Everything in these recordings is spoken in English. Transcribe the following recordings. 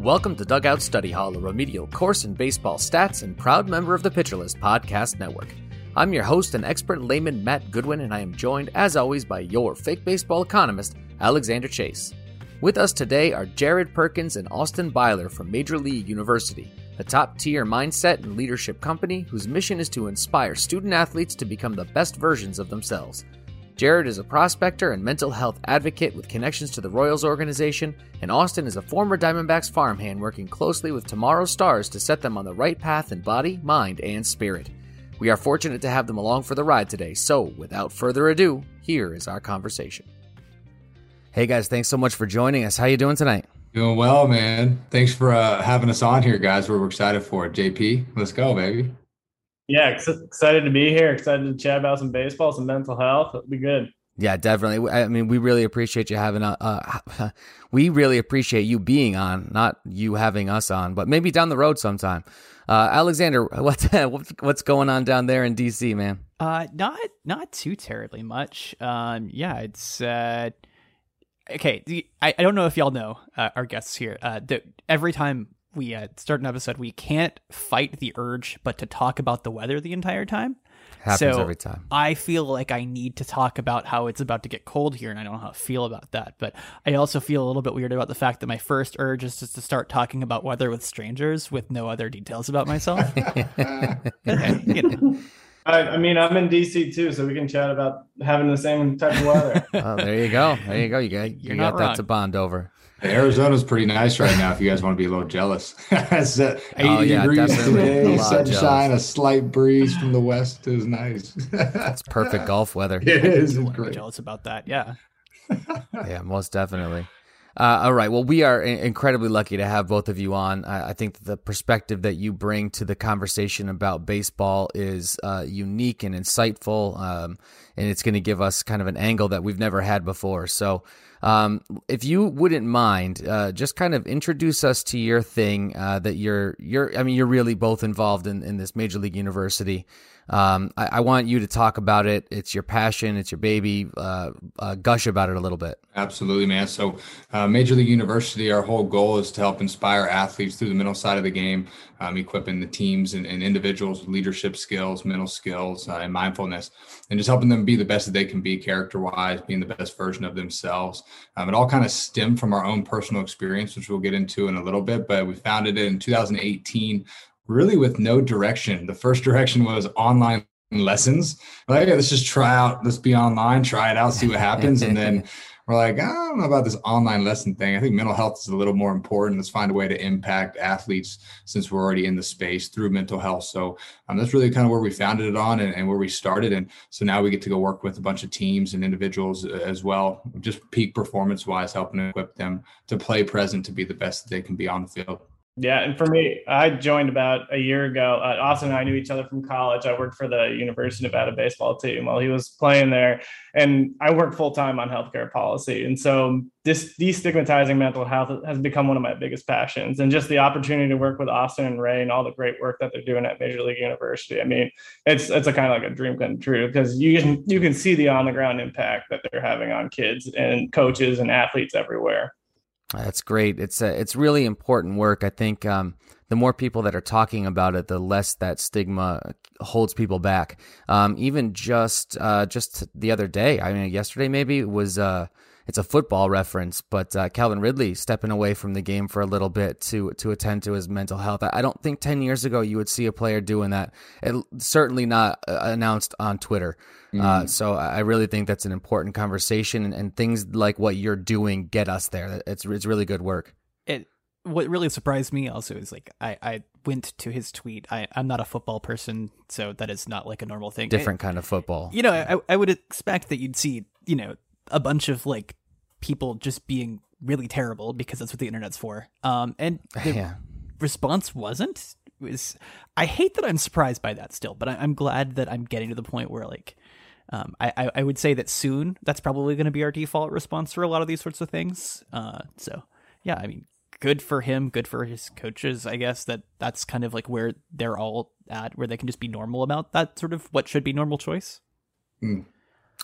Welcome to Dugout Study Hall, a remedial course in baseball stats and proud member of the Pitcher List Podcast Network. I'm your host and expert layman, Matt Goodwin, and I am joined, as always, by your fake baseball economist, Alexander Chase. With us today are Jared Perkins and Austin Byler from Major League University, a top tier mindset and leadership company whose mission is to inspire student athletes to become the best versions of themselves. Jared is a prospector and mental health advocate with connections to the Royals organization, and Austin is a former Diamondbacks farmhand working closely with tomorrow's stars to set them on the right path in body, mind, and spirit. We are fortunate to have them along for the ride today, so without further ado, here is our conversation. Hey guys, thanks so much for joining us. How you doing tonight? Doing well, man. Thanks for uh, having us on here, guys. We're excited for it. JP, let's go, baby. Yeah, ex- excited to be here. Excited to chat about some baseball, some mental health. It'll be good. Yeah, definitely. I mean, we really appreciate you having a. Uh, we really appreciate you being on, not you having us on, but maybe down the road sometime. Uh, Alexander, what's what's going on down there in DC, man? Uh, not not too terribly much. Um, yeah, it's uh, okay. I, I don't know if y'all know uh, our guests here. Uh, that every time we uh, start an episode, we can't fight the urge but to talk about the weather the entire time. Happens so every time. I feel like I need to talk about how it's about to get cold here, and I don't know how to feel about that. But I also feel a little bit weird about the fact that my first urge is just to start talking about weather with strangers with no other details about myself. you know. I, I, mean, I'm in DC too, so we can chat about having the same type of weather. oh, there you go. There you go. You got you got that to bond over. Arizona's pretty nice right now. If you guys want to be a little jealous, it's uh, 80 oh, yeah, degrees today, sunshine, a slight breeze from the west is nice. It's perfect golf weather. It is. It's great. Jealous about that. Yeah. yeah, most definitely. Uh, all right. Well, we are incredibly lucky to have both of you on. I, I think the perspective that you bring to the conversation about baseball is uh, unique and insightful, um, and it's going to give us kind of an angle that we've never had before. So, um, if you wouldn't mind, uh, just kind of introduce us to your thing uh, that you're you're. I mean, you're really both involved in in this major league university. Um, I, I, want you to talk about it. It's your passion. It's your baby. Uh, uh, gush about it a little bit. Absolutely, man. So, uh, Major League University, our whole goal is to help inspire athletes through the mental side of the game, um, equipping the teams and, and, individuals with leadership skills, mental skills, uh, and mindfulness, and just helping them be the best that they can be character-wise, being the best version of themselves. Um, it all kind of stemmed from our own personal experience, which we'll get into in a little bit. But we founded it in 2018 really with no direction. The first direction was online lessons. Like, let's just try out, let's be online, try it out, see what happens. and then we're like, I don't know about this online lesson thing. I think mental health is a little more important. Let's find a way to impact athletes since we're already in the space through mental health. So um, that's really kind of where we founded it on and, and, where we started. And so now we get to go work with a bunch of teams and individuals uh, as well, just peak performance wise, helping equip them to play present to be the best that they can be on the field. Yeah, and for me, I joined about a year ago. Uh, Austin and I knew each other from college. I worked for the University of Nevada baseball team while he was playing there, and I work full time on healthcare policy. And so, this destigmatizing mental health has become one of my biggest passions. And just the opportunity to work with Austin and Ray and all the great work that they're doing at Major League University. I mean, it's it's a kind of like a dream come true because you can you can see the on the ground impact that they're having on kids and coaches and athletes everywhere. That's great. It's a, it's really important work. I think um, the more people that are talking about it, the less that stigma holds people back. Um, even just uh, just the other day, I mean, yesterday maybe was uh, it's a football reference, but uh, Calvin Ridley stepping away from the game for a little bit to to attend to his mental health. I don't think ten years ago you would see a player doing that. It, certainly not uh, announced on Twitter. Mm. Uh, so I really think that's an important conversation, and, and, things like what you're doing get us there. It's it's really good work. It what really surprised me also is like I I went to his tweet. I I'm not a football person, so that is not like a normal thing. Different I, kind of football. You know, I I would expect that you'd see you know a bunch of like people just being really terrible because that's what the internet's for. Um, and the yeah. response wasn't. Was I hate that I'm surprised by that still, but I, am glad that I'm getting to the point where like. Um, I, I would say that soon that's probably going to be our default response for a lot of these sorts of things. Uh, so yeah, I mean, good for him, good for his coaches. I guess that that's kind of like where they're all at, where they can just be normal about that sort of what should be normal choice. Mm.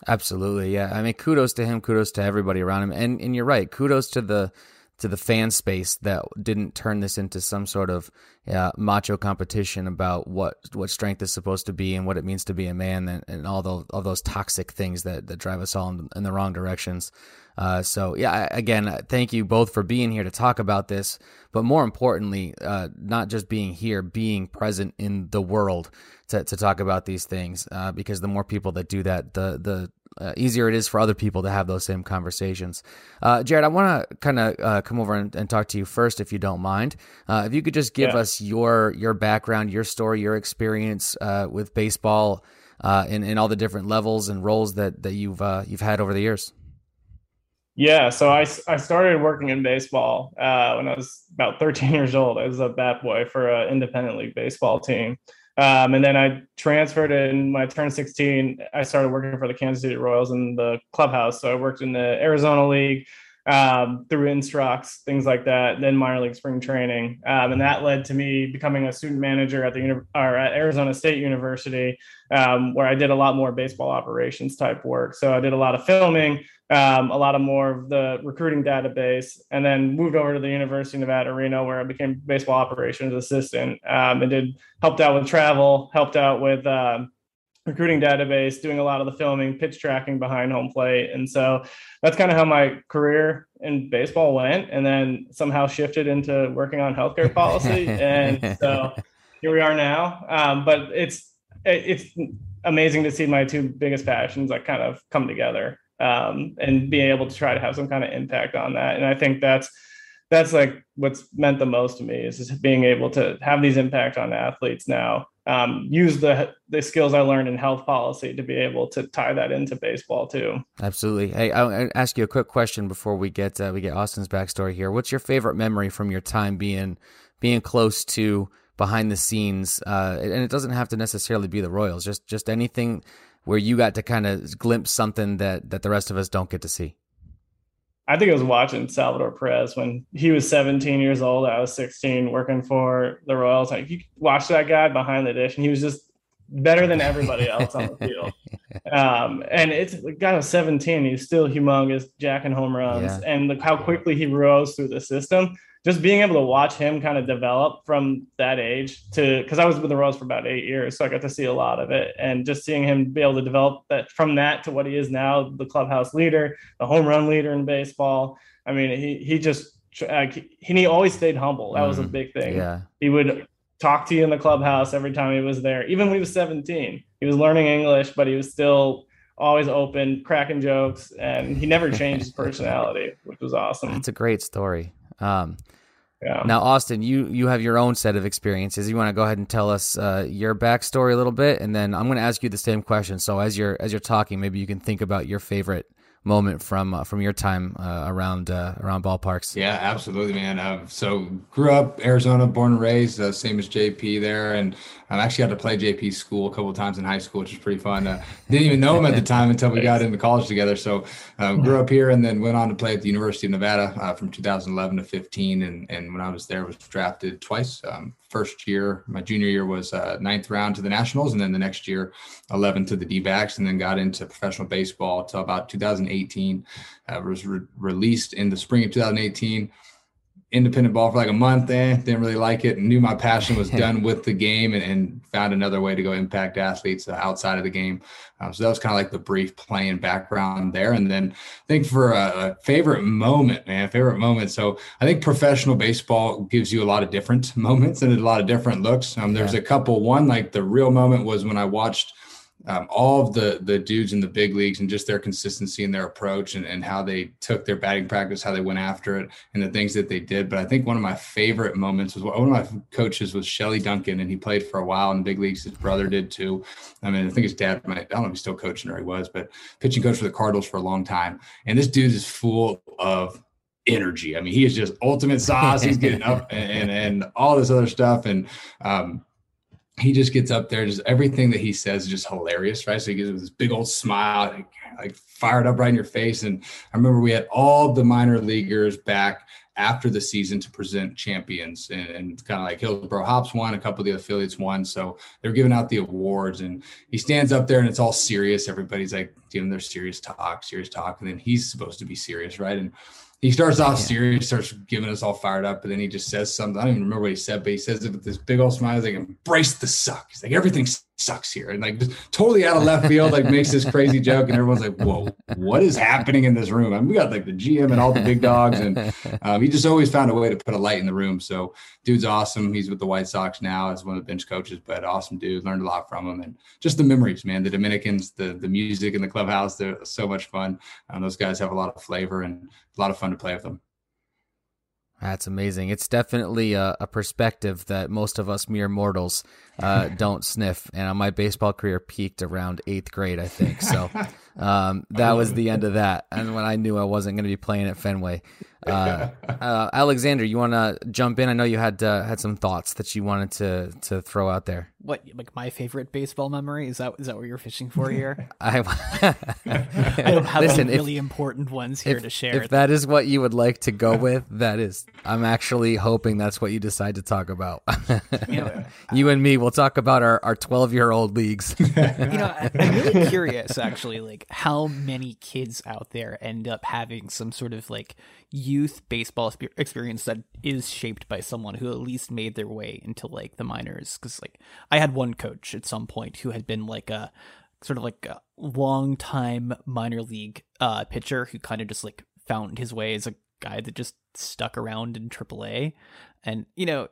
Absolutely, yeah. I mean, kudos to him, kudos to everybody around him, and and you're right. Kudos to the to the fan space that didn't turn this into some sort of uh, macho competition about what what strength is supposed to be and what it means to be a man and, and all those all those toxic things that, that drive us all in, in the wrong directions. Uh, so yeah, again, thank you both for being here to talk about this, but more importantly, uh, not just being here, being present in the world to, to talk about these things. Uh, because the more people that do that, the the uh, easier it is for other people to have those same conversations. Uh, Jared, I want to kind of uh, come over and, and, talk to you first, if you don't mind. Uh, if you could just give yeah. us your your background, your story, your experience uh, with baseball, uh, in, in all the different levels and roles that that you've you've had over the years. Yeah, so I, I started working in baseball when I was about 13 years old. I was a bat boy for an independent league baseball team. Um, and then I transferred and when I turned 16, I started working for the Kansas City Royals in the clubhouse. So I worked in the Arizona League um, through Instructs, things like that, then minor league spring training. Um, and that led to me becoming a student manager at the uni- or at Arizona State University, um, where I did a lot more baseball operations type work. So I did a lot of filming, um, a lot of more of the recruiting database, and then moved over to the University of Nevada, Reno, where I became baseball operations assistant um, and did helped out with travel, helped out with um, recruiting database, doing a lot of the filming, pitch tracking behind home plate, and so that's kind of how my career in baseball went, and then somehow shifted into working on healthcare policy, and so here we are now. Um, but it's it's amazing to see my two biggest passions like kind of come together um, and being able to try to have some kind of impact on that. And I think that's that's like what's meant the most to me is just being able to have these impact on athletes now. Um, use the the skills I learned in health policy to be able to tie that into baseball too. Absolutely. Hey, I'll ask you a quick question before we get uh, we get Austin's backstory here. What's your favorite memory from your time being being close to behind the scenes? Uh, and it doesn't have to necessarily be the Royals. Just just anything where you got to kind of glimpse something that that the rest of us don't get to see? I think I was watching Salvador Perez when he was 17 years old. I was 16, working for the Royals. Like you watch that guy behind the dish, and he was just better than everybody else on the field. Um, and it's the guy was 17. He's still humongous, jacking home runs, yeah. and look how quickly he rose through the system just being able to watch him kind of develop from that age to because I was with the Royals for about eight years, so I got to see a lot of it, and just seeing him be able to develop that from that to what he is now, the clubhouse leader, the home run leader in baseball. I mean, he he just uh, he, he always stayed humble. That was a mm-hmm. big thing. Yeah, he would talk to you in the clubhouse every time he was there, even when he was 17. He was learning English, but he was still always open, cracking jokes, and he never changed his personality, which was awesome. It's a great story. Um, yeah. Now, Austin, you you have your own set of experiences. You want to go ahead and tell us uh, your backstory a little bit, and then I'm going to ask you the same question. So as you're as you're talking, maybe you can think about your favorite moment from uh, from your time uh, around uh, around ballparks. Yeah, absolutely, man. Uh, so grew up Arizona, born and raised, uh, same as JP there, and I actually got to play JP school a couple of times in high school, which was pretty fun. Uh, didn't even know him at the time until we got into college together. So I grew up here, and then went on to play at the University of Nevada from 2011 to 15, and and when I was there, was drafted twice. Um, first year, my junior year was uh, ninth round to the Nationals, and then the next year, 11 to the D backs, and then got into professional baseball until about 2018. Uh, was re- released in the spring of 2018 independent ball for like a month. Eh, didn't really like it. and Knew my passion was done with the game, and, and, found another way to go impact athletes uh, outside of the game. Um, so that was kind of like the brief playing background there. And then I think for a, a, favorite moment, man, favorite moment. So I think professional baseball gives you a lot of different moments and a lot of different looks. Um, there's yeah. a couple. One like the real moment was when I watched um, all of the the dudes in the big leagues and just their consistency and their approach and, and how they took their batting practice, how they went after it, and the things that they did. But I think one of my favorite moments was one of my coaches was Shelley Duncan, and he played for a while in the big leagues. His brother did too. I mean, I think his dad might, I don't know if he's still coaching or he was, but pitching coach for the Cardinals for a long time. And this dude is full of energy. I mean, he is just ultimate sauce. He's getting up and, and, and all this other stuff. And um, he just gets up there, just everything that he says is just hilarious, right? So he gives this big old smile, like, like fired up right in your face. And I remember we had all the minor leaguers back after the season to present champions and, and kind of like Hillsboro Hops won, a couple of the affiliates won. So they're giving out the awards and he stands up there and it's all serious. Everybody's like giving their serious talk, serious talk. And then he's supposed to be serious, right? And he starts off serious, starts giving us all fired up, but then he just says something. I don't even remember what he said, but he says it with this big old smile. He's like, embrace the suck. He's like, everything sucks here. And like totally out of left field, like makes this crazy joke. And everyone's like, whoa, what is happening in this room? I mean, we got like the GM and all the big dogs. And um, he just always found a way to put a light in the room. So dude's awesome. He's with the White Sox now as one of the bench coaches, but awesome dude. Learned a lot from him. And just the memories, man. The Dominicans, the the music in the clubhouse, they're so much fun. Um, those guys have a lot of flavor and a lot of fun to play with them. That's amazing. It's definitely a, a, perspective that most of us mere mortals uh, don't sniff. And my baseball career peaked around eighth grade, I think. So um, that was the end of that. And when I knew I wasn't going to be playing at Fenway, uh, uh, Alexander, you want to jump in? I know you had uh, had some thoughts that you wanted to to throw out there. What like my favorite baseball memory is that is that what you're fishing for here? I, I don't have Listen, any really important ones here if, to share. If that is what you would like to go with, that is. I'm actually hoping that's what you decide to talk about. you, know, you and me, we'll talk about our our 12 year old leagues. you know, I, I'm really curious actually, like how many kids out there end up having some sort of like youth baseball experience that is shaped by someone who at least made their way into like the minors? Because like i had one coach at some point who had been like a sort of like a long time minor league uh pitcher who kind of just like found his way as a guy that just stuck around in AAA and you know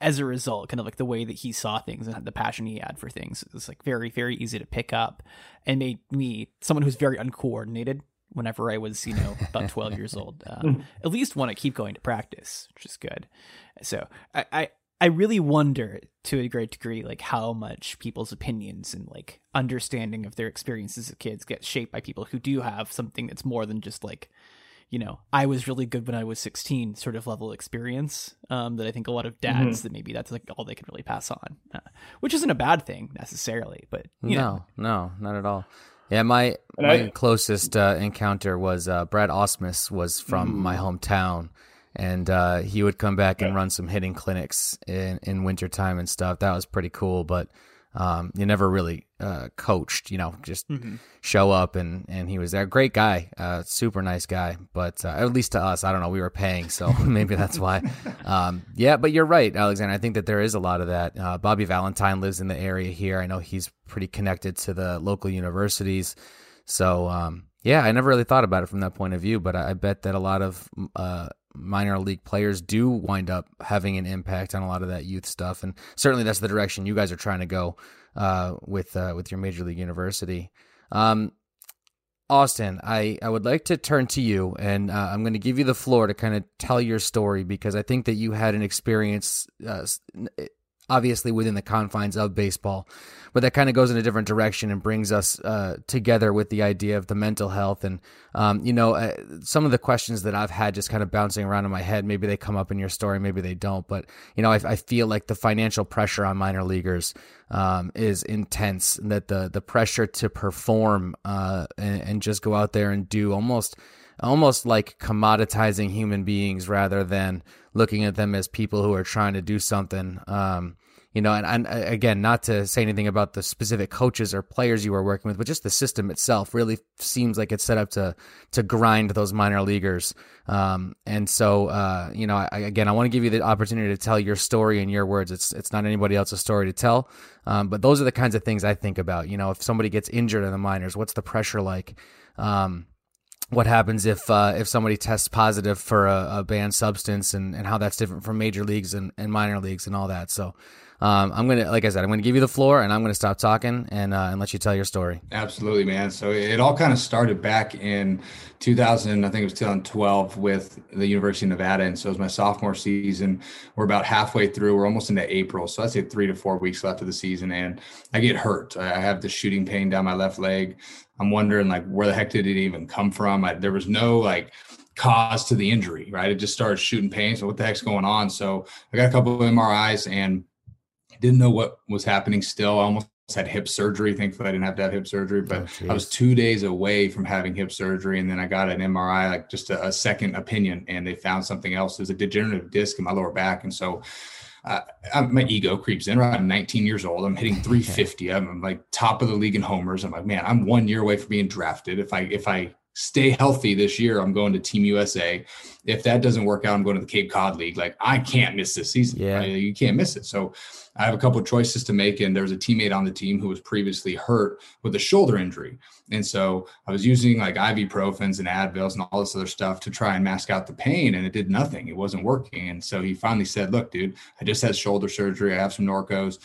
as a result kind of like the way that he saw things and the passion he had for things It was like very very easy to pick up and made me someone who's very uncoordinated whenever I was, you know, about 12 years old. Um, at least want to keep going to practice, which is good. So I, I, I really wonder to a great degree, like how much people's opinions and like understanding of their experiences as kids get shaped by people who do have something that's more than just like, you know, I was really good when I was 16 sort of level experience. Um, that I think a lot of dads mm-hmm. that maybe that's like all they can really pass on, uh, which isn't a bad thing necessarily, but no, know. no, not at all. Yeah, my my I, closest uh, encounter was uh, Brad Ausmus was from mm. my hometown, and uh, he would come back and run some hitting clinics in in wintertime and stuff. That was pretty cool, but um, you never really uh, coached, you know, just mm-hmm. show up and, and he was there. Great guy, uh, super nice guy, but uh, at least to us, I don't know, we were paying, so maybe that's why. Um, yeah, but you're right, Alexander. I think that there is a lot of that. Uh, Bobby Valentine lives in the area here. I know he's pretty connected to the local universities. So, um, yeah, I never really thought about it from that point of view, but I, I bet that a lot of uh, minor league players do wind up having an impact on a lot of that youth stuff, and certainly that's the direction you guys are trying to go uh, with uh, with your major league university. Um, Austin, I, I would like to turn to you, and uh, I'm going to give you the floor to kind of tell your story because I think that you had an experience uh, obviously within the confines of baseball, but that kind of goes in a different direction and brings us uh, together with the idea of the mental health. And, um, you know, uh, some of the questions that I've had just kind of bouncing around in my head, maybe they come up in your story, maybe they don't. But, you know, I, I feel like the financial pressure on minor leaguers um, is intense, and that the, the pressure to perform uh, and, and just go out there and do almost almost like commoditizing human beings rather than looking at them as people who are trying to do something. Um, you know, and, and uh, again, not to say anything about the specific coaches or players you were working with, but just the system itself really seems like it's set up to to grind those minor leaguers. Um, and so, uh, you know, I, again, I want to give you the opportunity to tell your story in your words. It's it's not anybody else's story to tell, um, but those are the kinds of things I think about. You know, if somebody gets injured in the minors, what's the pressure like? Um, what happens if uh, if somebody tests positive for a, a, banned substance and, and how that's different from major leagues and, and minor leagues and all that. So um, I'm gonna, like I said, I'm gonna give you the floor and I'm gonna stop talking and uh, and let you tell your story. Absolutely, man. So it all kind of started back in 2000, I think it was 2012 with the University of Nevada, and so it was my sophomore season. We're about halfway through. We're almost into April, so I'd say three to four weeks left of the season, and I get hurt. I have the shooting pain down my left leg. I'm wondering like where the heck did it even come from? I, there was no like cause to the injury, right? It just started shooting pain. So what the heck's going on? So I got a couple of MRIs and didn't know what was happening still. I almost had hip surgery. Thankfully, I didn't have to have hip surgery, but oh, I was two days away from having hip surgery. And then I got an MRI, like just a, a second opinion, and they found something else. There's a degenerative disc in my lower back. And so uh, my ego creeps in. Right, I'm 19 years old. I'm hitting 350. I'm, I'm like top of the league in homers. I'm like, man, I'm one year away from being drafted. If I if I stay healthy this year, I'm going to Team USA. If that doesn't work out, I'm going to the Cape Cod League. Like I can't miss this season. Yeah. Right? You can't miss it. So I have a couple of choices to make. And there was a teammate on the team who was previously hurt with a shoulder injury. And so I was using like ibuprofens and Advils and all this other stuff to try and mask out the pain. And it did nothing. It wasn't working. And so he finally said, look, dude, I just had shoulder surgery. I have some Norcos.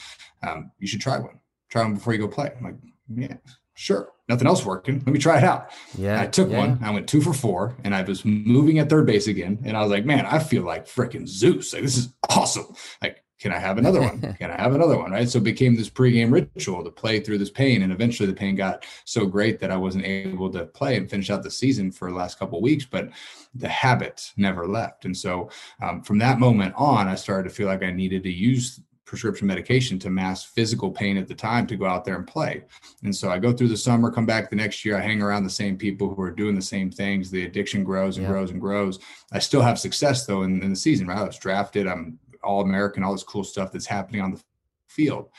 Um, you should try one. Try one before you go play. I'm like, yeah, sure. Nothing else working. Let me try it out. Yeah. I took yeah. one. I went two for four and I was moving at third base again. And I was like, man, I feel like freaking Zeus. Like, this is awesome. Like, can I have another one? Can I have another one? Right. So it became this pregame ritual to play through this pain. And eventually the pain got so great that I wasn't able to play and finish out the season for the last couple weeks, but the habit never left. And so um, from that moment on, I started to feel like I needed to use prescription medication to mask physical pain at the time to go out there and play. And so I go through the summer, come back the next year, I hang around the same people who are doing the same things. The addiction grows and yeah. grows and grows. I still have success though in, in the season, right? I was drafted. I'm all American, all this cool stuff that's happening on the field.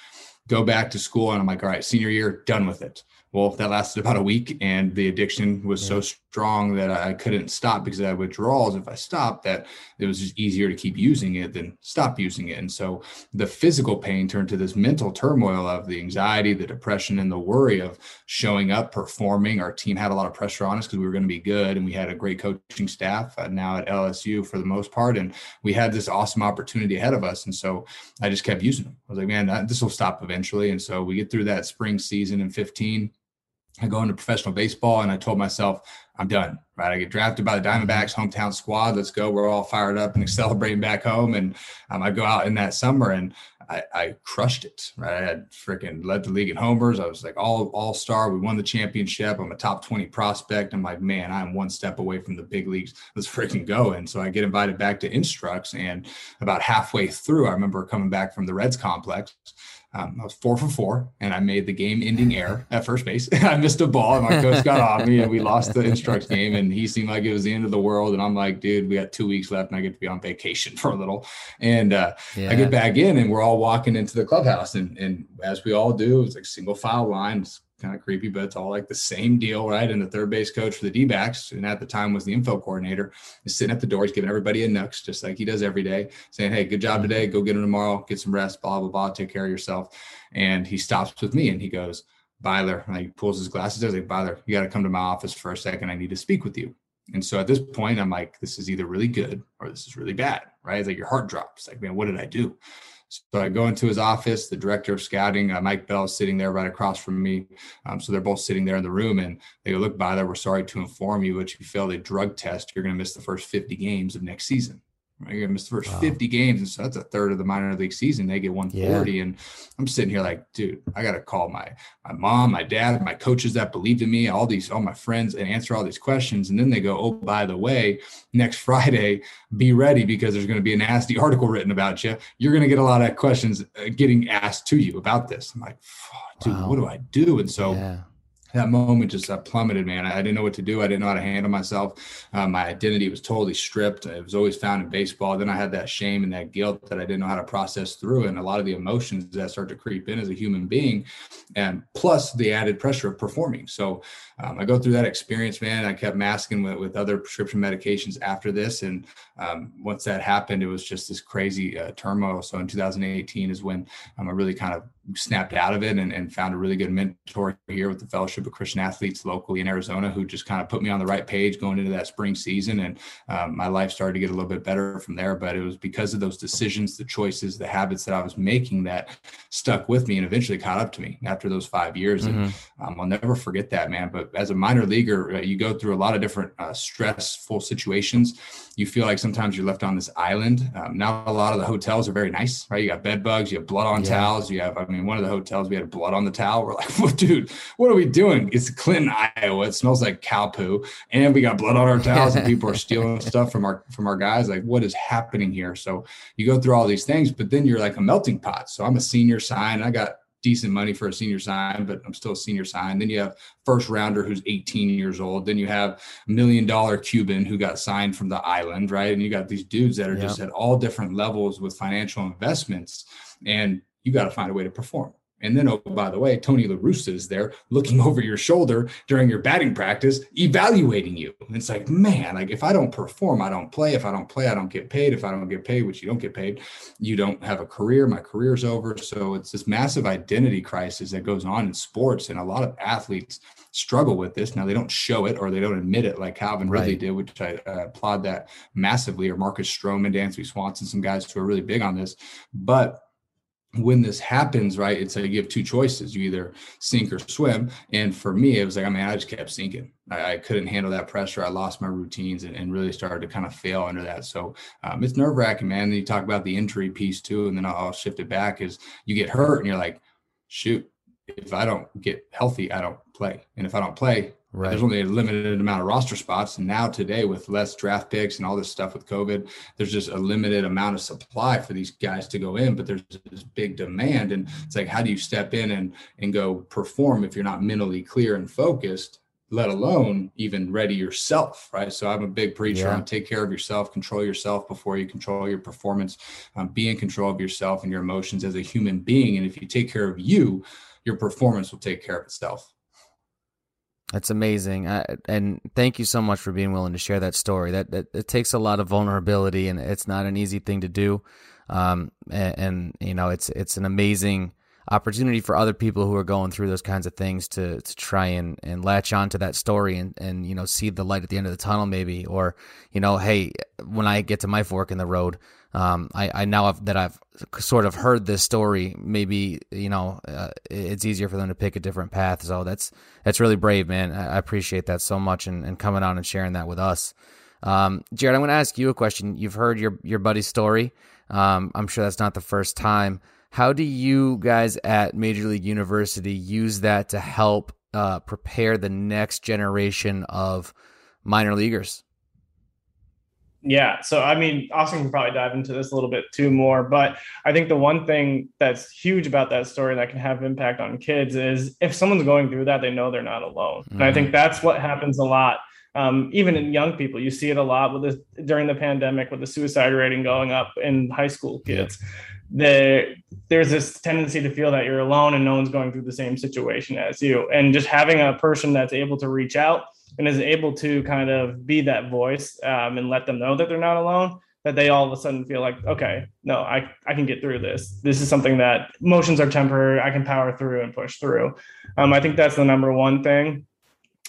Go back to school, and I'm like, all right, senior year, done with it. Well, that lasted about a week, and the addiction was yeah. so strong that I couldn't stop because I had withdrawals. If I stopped, that it was just easier to keep using it than stop using it. And so the physical pain turned to this mental turmoil of the anxiety, the depression, and the worry of showing up, performing. Our team had a lot of pressure on us because we were going to be good, and we had a great coaching staff uh, now at LSU for the most part, and we had this awesome opportunity ahead of us. And so I just kept using them. I was like, man, this will stop eventually. And so we get through that spring season in 15 I go into professional baseball and I told myself, I'm done, right? I get drafted by the Diamondbacks hometown squad. Let's go. We're all fired up and celebrating back home. And um, I go out in that summer and I, I crushed it, right? I had freaking led the league in homers. I was like all, all star. We won the championship. I'm a top 20 prospect. I'm like, man, I'm one step away from the big leagues. Let's freaking go. And so I get invited back to Instructs. And about halfway through, I remember coming back from the Reds complex um, I was four for four, and I made the game-ending error at first base. I missed a ball, and my coach got off me, and we lost the instructs game. And he seemed like it was the end of the world. And I'm like, dude, we got two weeks left, and I get to be on vacation for a little. And uh, yeah. I get back in, and we're all walking into the clubhouse, and and as we all do, it's like single file lines kind of creepy, but it's all like the same deal, right? And the third base coach for the D backs, and at the time was the info coordinator, is sitting at the door. He's giving everybody a nux, just like he does every day, saying, Hey, good job mm-hmm. today. Go get him tomorrow. Get some rest, blah, blah, blah. Take care of yourself. And he stops with me and he goes, Byler, and he pulls his glasses down. Like, Byler, you got to come to my office for a second. I need to speak with you. And so at this point, I'm like, this is either really good or this is really bad, right? It's like your heart drops. Like, man, what did I do? So I go into his office. The director of scouting, uh, Mike Bell, is sitting there right across from me. Um, so they're both sitting there in the room, and they go, "Look, Byler, we're sorry to inform you, but you failed a drug test, you're going to miss the first 50 games of next season." Right? You're gonna miss the first wow. 50 games, and so that's a third of the minor league season. They get 140, yeah. and I'm sitting here like, dude, I gotta call my my mom, my dad, my coaches that believed in me, all these, all my friends, and answer all these questions. And then they go, oh, by the way, next Friday, be ready because there's gonna be a nasty article written about you. You're gonna get a lot of questions uh, getting asked to you about this. I'm like, dude, wow. what do I do? And so. Yeah that moment just uh, plummeted, man. I, didn't know what to do. I didn't know how to handle myself. Um, my identity was totally stripped. It was always found in baseball. Then I had that shame and that guilt that I didn't know how to process through, and a lot of the emotions that start to creep in as a human being, and plus the added pressure of performing. So um, I go through that experience, man. I kept masking with, with other prescription medications after this, and um, once that happened, it was just this crazy uh, turmoil. So in 2018 is when um, I really kind of snapped out of it and, and found a really good mentor here with the Fellowship of Christian Athletes locally in Arizona, who just kind of put me on the right page going into that spring season. And um, my life started to get a little bit better from there. But it was because of those decisions, the choices, the habits that I was making that stuck with me and eventually caught up to me after those five years. Mm-hmm. And um, I'll never forget that, man. But as a minor leaguer, uh, you go through a lot of different uh, stressful situations you feel like sometimes you're left on this island. Um, now a lot of the hotels are very nice, right? You got bed bugs, you have blood on yeah. towels. You have, I mean, one of the hotels we had blood on the towel. We're like, well, dude, what are we doing? It's Clinton, Iowa. It smells like cow poo, and we got blood on our towels, and people are stealing stuff from our from our guys. Like, what is happening here? So you go through all these things, but then you're like a melting pot. So I'm a senior sign. I got decent money for a senior sign, but I'm still a senior sign. Then you have first rounder who's 18 years old. Then you have million dollar Cuban who got signed from the island, right? And you got these dudes that are just at all different levels with financial investments, and you got to find a way to perform. And then, oh, by the way, Tony La Russa is there looking over your shoulder during your batting practice, evaluating you. And it's like, man, like if I don't perform, I don't play. If I don't play, I don't get paid. If I don't get paid, which you don't get paid, you don't have a career. My career's over. So it's this massive identity crisis that goes on in sports. And a lot of athletes struggle with this. Now they don't show it or they don't admit it like Calvin right. Ridley did, which I uh, applaud that massively, or Marcus Stroman, Dansby Swanson, some guys who are really big on this. But when this happens, right, it's like you have two choices. You either sink or swim. And for me, it was like, I mean, I just kept sinking. I, I couldn't handle that pressure. I lost my routines and, and, really started to kind of fail under that. So um, it's nerve wracking, man. And you talk about the injury piece too. And then I'll, I'll shift it back is you get hurt and you're like, shoot, if I don't get healthy, I don't play. And if I don't play, Right. There's only a limited amount of roster spots. And now today, with less draft picks and all this stuff with COVID, there's just a limited amount of supply for these guys to go in, but there's this big demand. And it's like, how do you step in and and go perform if you're not mentally clear and focused, let alone even ready yourself, right? So I'm a big preacher yeah. on take care of yourself, control yourself before you control your performance, um, be in control of yourself and your emotions as a human being. And if you take care of you, your performance will take care of itself. That's amazing, I, and thank you so much for being willing to share that story. That, that it takes a lot of vulnerability, and it's not an easy thing to do. Um, and, and, you know, it's it's an amazing opportunity for other people who are going through those kinds of things to to try and and latch onto that story and and you know see the light at the end of the tunnel, maybe, or you know, hey, when I get to my fork in the road, um, I, I now have, that I've sort of heard this story, maybe you know uh, it's easier for them to pick a different path. So that's that's really brave, man. I, appreciate that so much and, and coming on and sharing that with us. Um, Jared, I'm going to ask you a question. You've heard your your buddy's story. Um, I'm sure that's not the first time. How do you guys at Major League University use that to help uh, prepare the next generation of minor leaguers? Yeah. So, I mean, Austin can probably dive into this a little bit too more, but I think the one thing that's huge about that story that can have impact on kids is if someone's going through that, they know they're not alone. Mm-hmm. And I think mm-hmm. that's what happens a lot. Um, even in young people, you see it a lot with this during the pandemic with the suicide rating going up in high school kids. Yeah. The, there's this tendency to feel that you're alone and no one's going through the same situation as you. And just having a person that's able to reach out and is able to kind of be that voice um, and let them know that they're not alone that they all of a sudden feel like okay no i i can get through this. This is something that emotions are temporary i can power through and push through. Um, i think that's the number one thing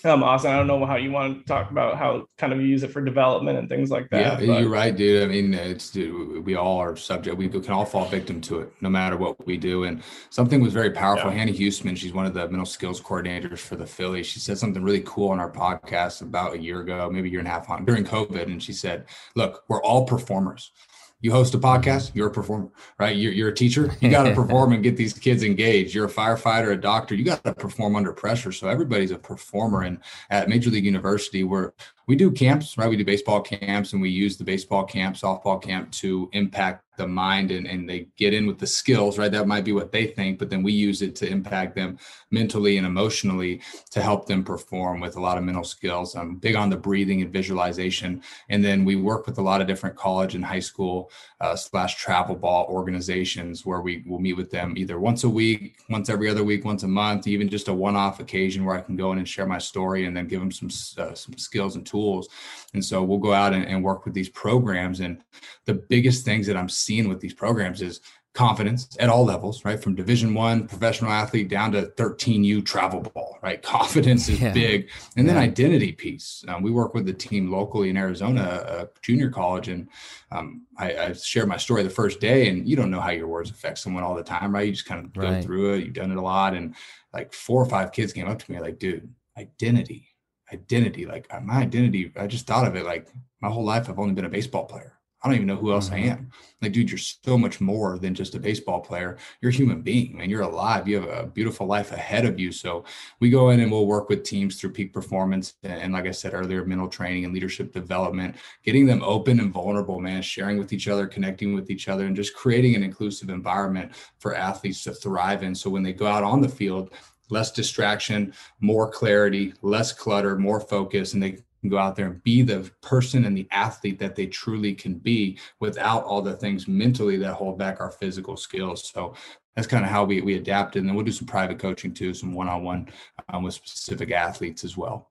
um, Austin, I don't know how you want to talk about how kind of you use it for development and things like that. Yeah, but. you're right, dude. I mean, it's dude, we all are subject. We can all fall victim to it, no matter what we do. And something was very powerful. Yeah. Hannah Houston, she's one of the mental skills coordinators for the Phillies. She said something really cool on our podcast about a year ago, maybe a year and a half on during COVID, and she said, "Look, we're all performers." You host a podcast, you're a performer, right? You're, you're a teacher, you got to perform and get these kids engaged. You're a firefighter, a doctor, you got to perform under pressure. So everybody's a performer. And at Major League University, we're we do camps, right? We do baseball camps and we use the baseball camp, softball camp to impact the mind and, and they get in with the skills, right? That might be what they think, but then we use it to impact them mentally and emotionally to help them perform with a lot of mental skills. I'm big on the breathing and visualization. And then we work with a lot of different college and high school uh, slash travel ball organizations where we will meet with them either once a week, once every other week, once a month, even just a one-off occasion where I can go in and share my story and then give them some, uh, some skills and tools tools. And so we'll go out and, and work with these programs. And the biggest things that I'm seeing with these programs is confidence at all levels right? From division one professional athlete down to 13u travel ball right? Confidence is yeah. big. And then yeah. identity piece. Um, we work with the team locally in arizona a junior college. And um, I, I shared my story the first day and you don't know how your words affect someone all the time right? You just kind of go through it. You've done it a lot. And like four or five kids came up to me like dude identity identity. Like uh, my identity, I just thought of it like my whole life, I've only been a baseball player. I don't even know who else mm-hmm. I am. Like, dude, you're so much more than just a baseball player. You're a human being, man. You're alive. You have a beautiful life ahead of you. So we go in and we'll work with teams through peak performance. And like I said earlier, mental training and leadership development, getting them open and vulnerable, man, sharing with each other, connecting with each other, and just creating an inclusive environment for athletes to thrive in. So when they go out on the field, less distraction, more clarity, less clutter, more focus, and they can go out there and be the person and the athlete that they truly can be without all the things mentally that hold back our physical skills. So that's kind of how we we adapted. And then we'll do some private coaching too, some one on one with specific athletes as well.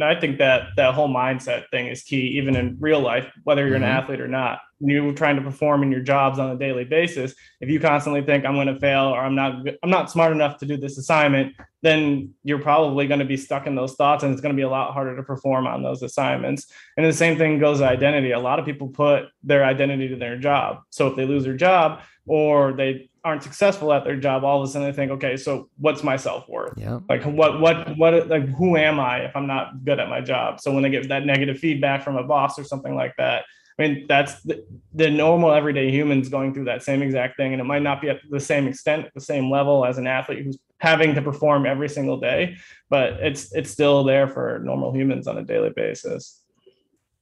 No, I think that that whole mindset thing is key, even in real life, whether you're mm-hmm. an athlete or not. You're trying to perform in your jobs on a daily basis. If you constantly think I'm going to fail or I'm not, I'm not smart enough to do this assignment, then you're probably going to be stuck in those thoughts, and it's going to be a lot harder to perform on those assignments. And the same thing goes to identity. A lot of people put their identity to their job. So if they lose their job or they aren't successful at their job, all of a sudden they think, okay, so what's my self worth? Yeah. Like what what what like who am I if I'm not good at my job? So when they get that negative feedback from a boss or something like that, I mean that's the, the normal everyday humans going through that same exact thing, and it might not be at the same extent, the same level as an athlete who's having to perform every single day, but it's it's still there for normal humans on a daily basis.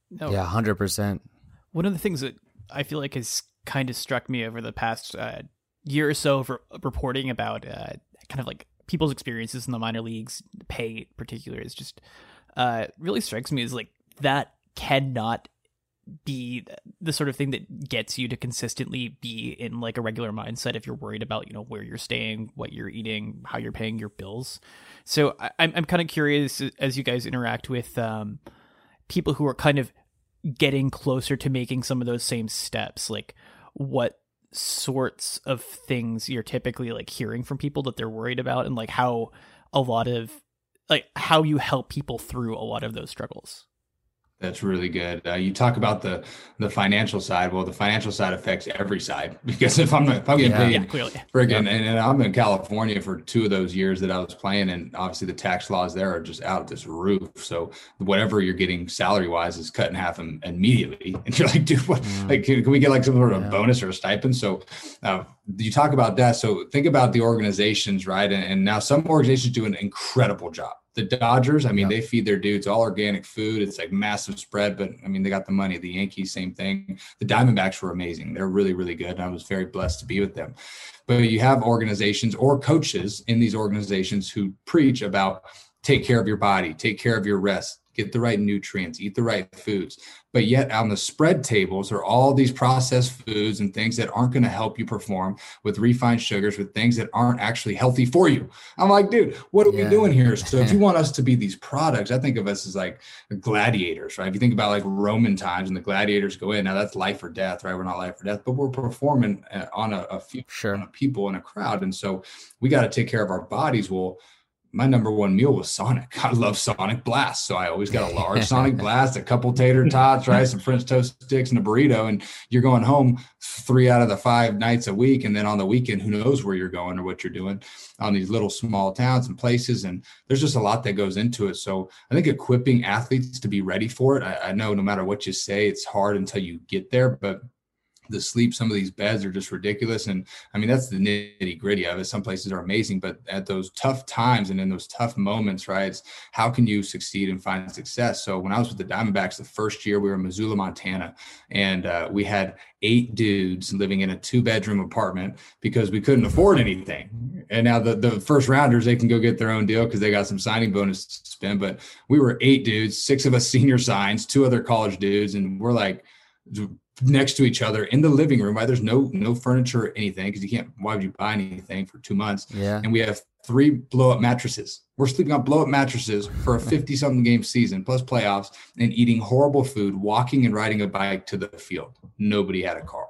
No. Yeah, hundred percent. One of the things that I feel like has kind of struck me over the past uh, year or so of re- reporting about uh, kind of like people's experiences in the minor leagues, pay in particular, is just uh, really strikes me as like that cannot be the sort of thing that gets you to consistently be in like a regular mindset if you're worried about you know where you're staying what you're eating how you're paying your bills. So I, am I'm kind of curious as you guys interact with um, people who are kind of getting closer to making some of those same steps like what sorts of things you're typically like hearing from people that they're worried about and like how a lot of like how you help people through a lot of those struggles that's really good. Uh, you talk about the the financial side. Well, the financial side affects every side because if I'm if I'm getting yeah, paid, yeah, friggin' yeah. and, and, I'm in California for two of those years that I was playing, and obviously the tax laws there are just out this roof. So whatever you're getting salary wise is cut in half immediately, and you're like, dude, what? Mm. Like, can, can, we get like some sort of bonus or a stipend? So uh, you talk about that. So think about the organizations, right? And, and now some organizations do an incredible job the Dodgers, I mean, they feed their dudes all organic food. It's like massive spread, but I mean, they got the money. The Yankees, same thing. The Diamondbacks were amazing. They're really, really good. And I was very blessed to be with them. But you have organizations or coaches in these organizations who preach about take care of your body, take care of your rest, get the right nutrients, eat the right foods. But yet on the spread tables are all these processed foods and things that aren't going to help you perform with refined sugars, with things that aren't actually healthy for you. I'm like, dude, what are yeah. we doing here? So if you want us to be these products, I think of us as like gladiators, right? If you think about like Roman times and the gladiators go in, now that's life or death, right? We're not life or death, but we're performing uh, on a, a few sure. on a people in a crowd. And so we got to take care of our bodies. Well, my number one meal was Sonic. I love Sonic Blast. So I always got a large Sonic Blast, a couple tater tots, right? Some French toast sticks and a burrito. And you're going home three out of the five nights a week. And then on the weekend, who knows where you're going or what you're doing on these little small towns and places. And there's just a lot that goes into it. So I think equipping athletes to be ready for it. I, I know no matter what you say, it's hard until you get there, but the sleep some of these beds are just ridiculous. And i mean that's the nitty gritty of it. Some places are amazing but at those tough times and in those tough moments right it's how can you succeed and find success? So when i was with the diamondbacks the first year we were in missoula montana and uh, we had eight dudes living in a two bedroom apartment because we couldn't afford anything. And now the, the first rounders they can go get their own deal because they got some signing bonus to spend but we were eight dudes six of us senior signs two other college dudes and we're like next to each other in the living room. Right, there's no no furniture or anything because you can't. Why would you buy anything for two months? Yeah, and we have three blow up mattresses. We're sleeping on blow up mattresses for a 50 something game season plus playoffs and eating horrible food, walking and riding a bike to the field. Nobody had a car.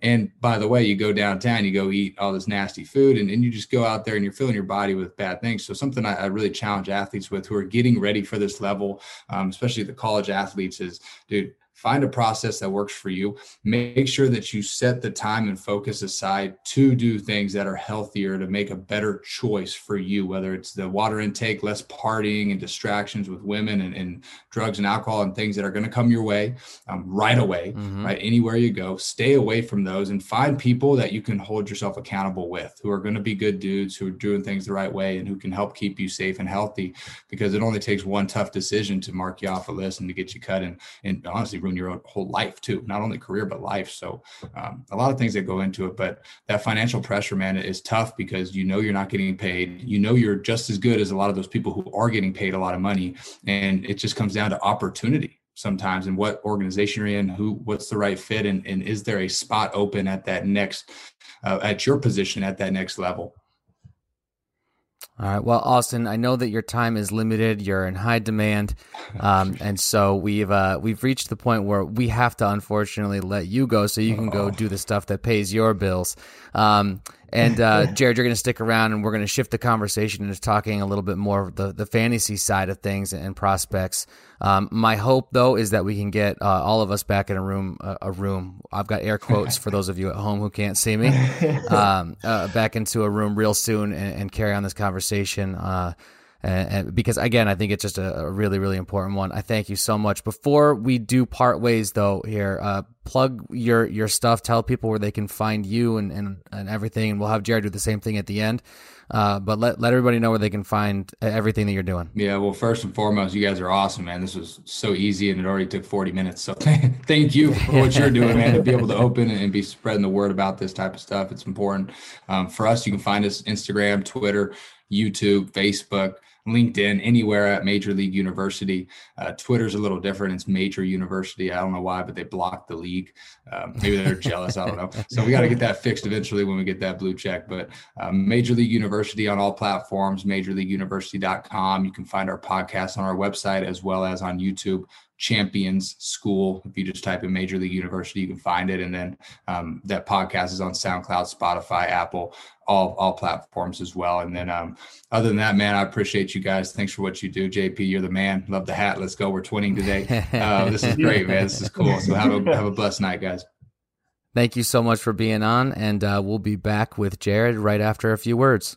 And by the way, you go downtown, you go eat all this nasty food, and, and you just go out there and you're filling your body with bad things. So, something I, I really challenge athletes with who are getting ready for this level, um, especially the college athletes, is dude, find a process that works for you make sure that you set the time and focus aside to do things that are healthier to make a better choice for you whether it's the water intake less partying and distractions with women and, and drugs and alcohol and things that are going to come your way um, right away mm-hmm. right anywhere you go stay away from those and find people that you can hold yourself accountable with who are going to be good dudes who are doing things the right way and who can help keep you safe and healthy because it only takes one tough decision to mark you off a list and to get you cut and, and honestly ruin your whole life too, not only career but life. So um, a lot of things that go into it, but that financial pressure, man, is tough because you know you're not getting paid. You know you're just as good as a lot of those people who are getting paid a lot of money, and it just comes down to opportunity. sometimes and what organization you're in, who, what's the right fit, and, and is there a spot open at that next, uh, at your position at that next level? All right. Well, Austin, I know that your time is limited. You're in high demand, um, and so we've uh, we've reached the point where we have to unfortunately let you go so you can go do the stuff that pays your bills. Um, and uh, Jared, you're going to stick around, and we're going to shift the conversation into talking a little bit more of the the fantasy side of things and prospects. Um, my hope, though, is that we can get uh, all of us back in a room. Uh, a room. I've got air quotes for those of you at home who can't see me. Um, uh, back into a room real soon and, and carry on this conversation. Uh, and, because again, I think it's just a, a, really, really important one. I thank you so much. Before we do part ways, though, here, uh, plug your your stuff. Tell people where they can find you and and, and everything. And we'll have Jared do the same thing at the end. Uh, but let, let everybody know where they can find everything that you're doing. Yeah, well, first and foremost, you guys are awesome, man. This was so easy and it already took 40 minutes. So thank you for what you're doing, man, to be able to open and be spreading the word about this type of stuff. It's important. Um, for us, you can find us Instagram, Twitter, YouTube, Facebook. LinkedIn, anywhere at Major League University. Uh, Twitter's a little different. It's Major University. I don't know why, but they blocked the league. Um, maybe they're jealous. I don't know. So we got to get that fixed eventually when we get that blue check. But um, Major League University on all platforms, majorleagueuniversity.com. You can find our podcast on our website as well as on YouTube. Champions School. If you just type in Major League University, you can find it. And then um, that podcast is on SoundCloud, Spotify, Apple, all all platforms as well. And then um, other than that, man, I appreciate you guys. Thanks for what you do, JP. You're the man. Love the hat. Let's go. We're twinning today. Uh, this is great, man. This is cool. So have a have a blessed night, guys. Thank you so much for being on, and uh, we'll be back with Jared right after a few words.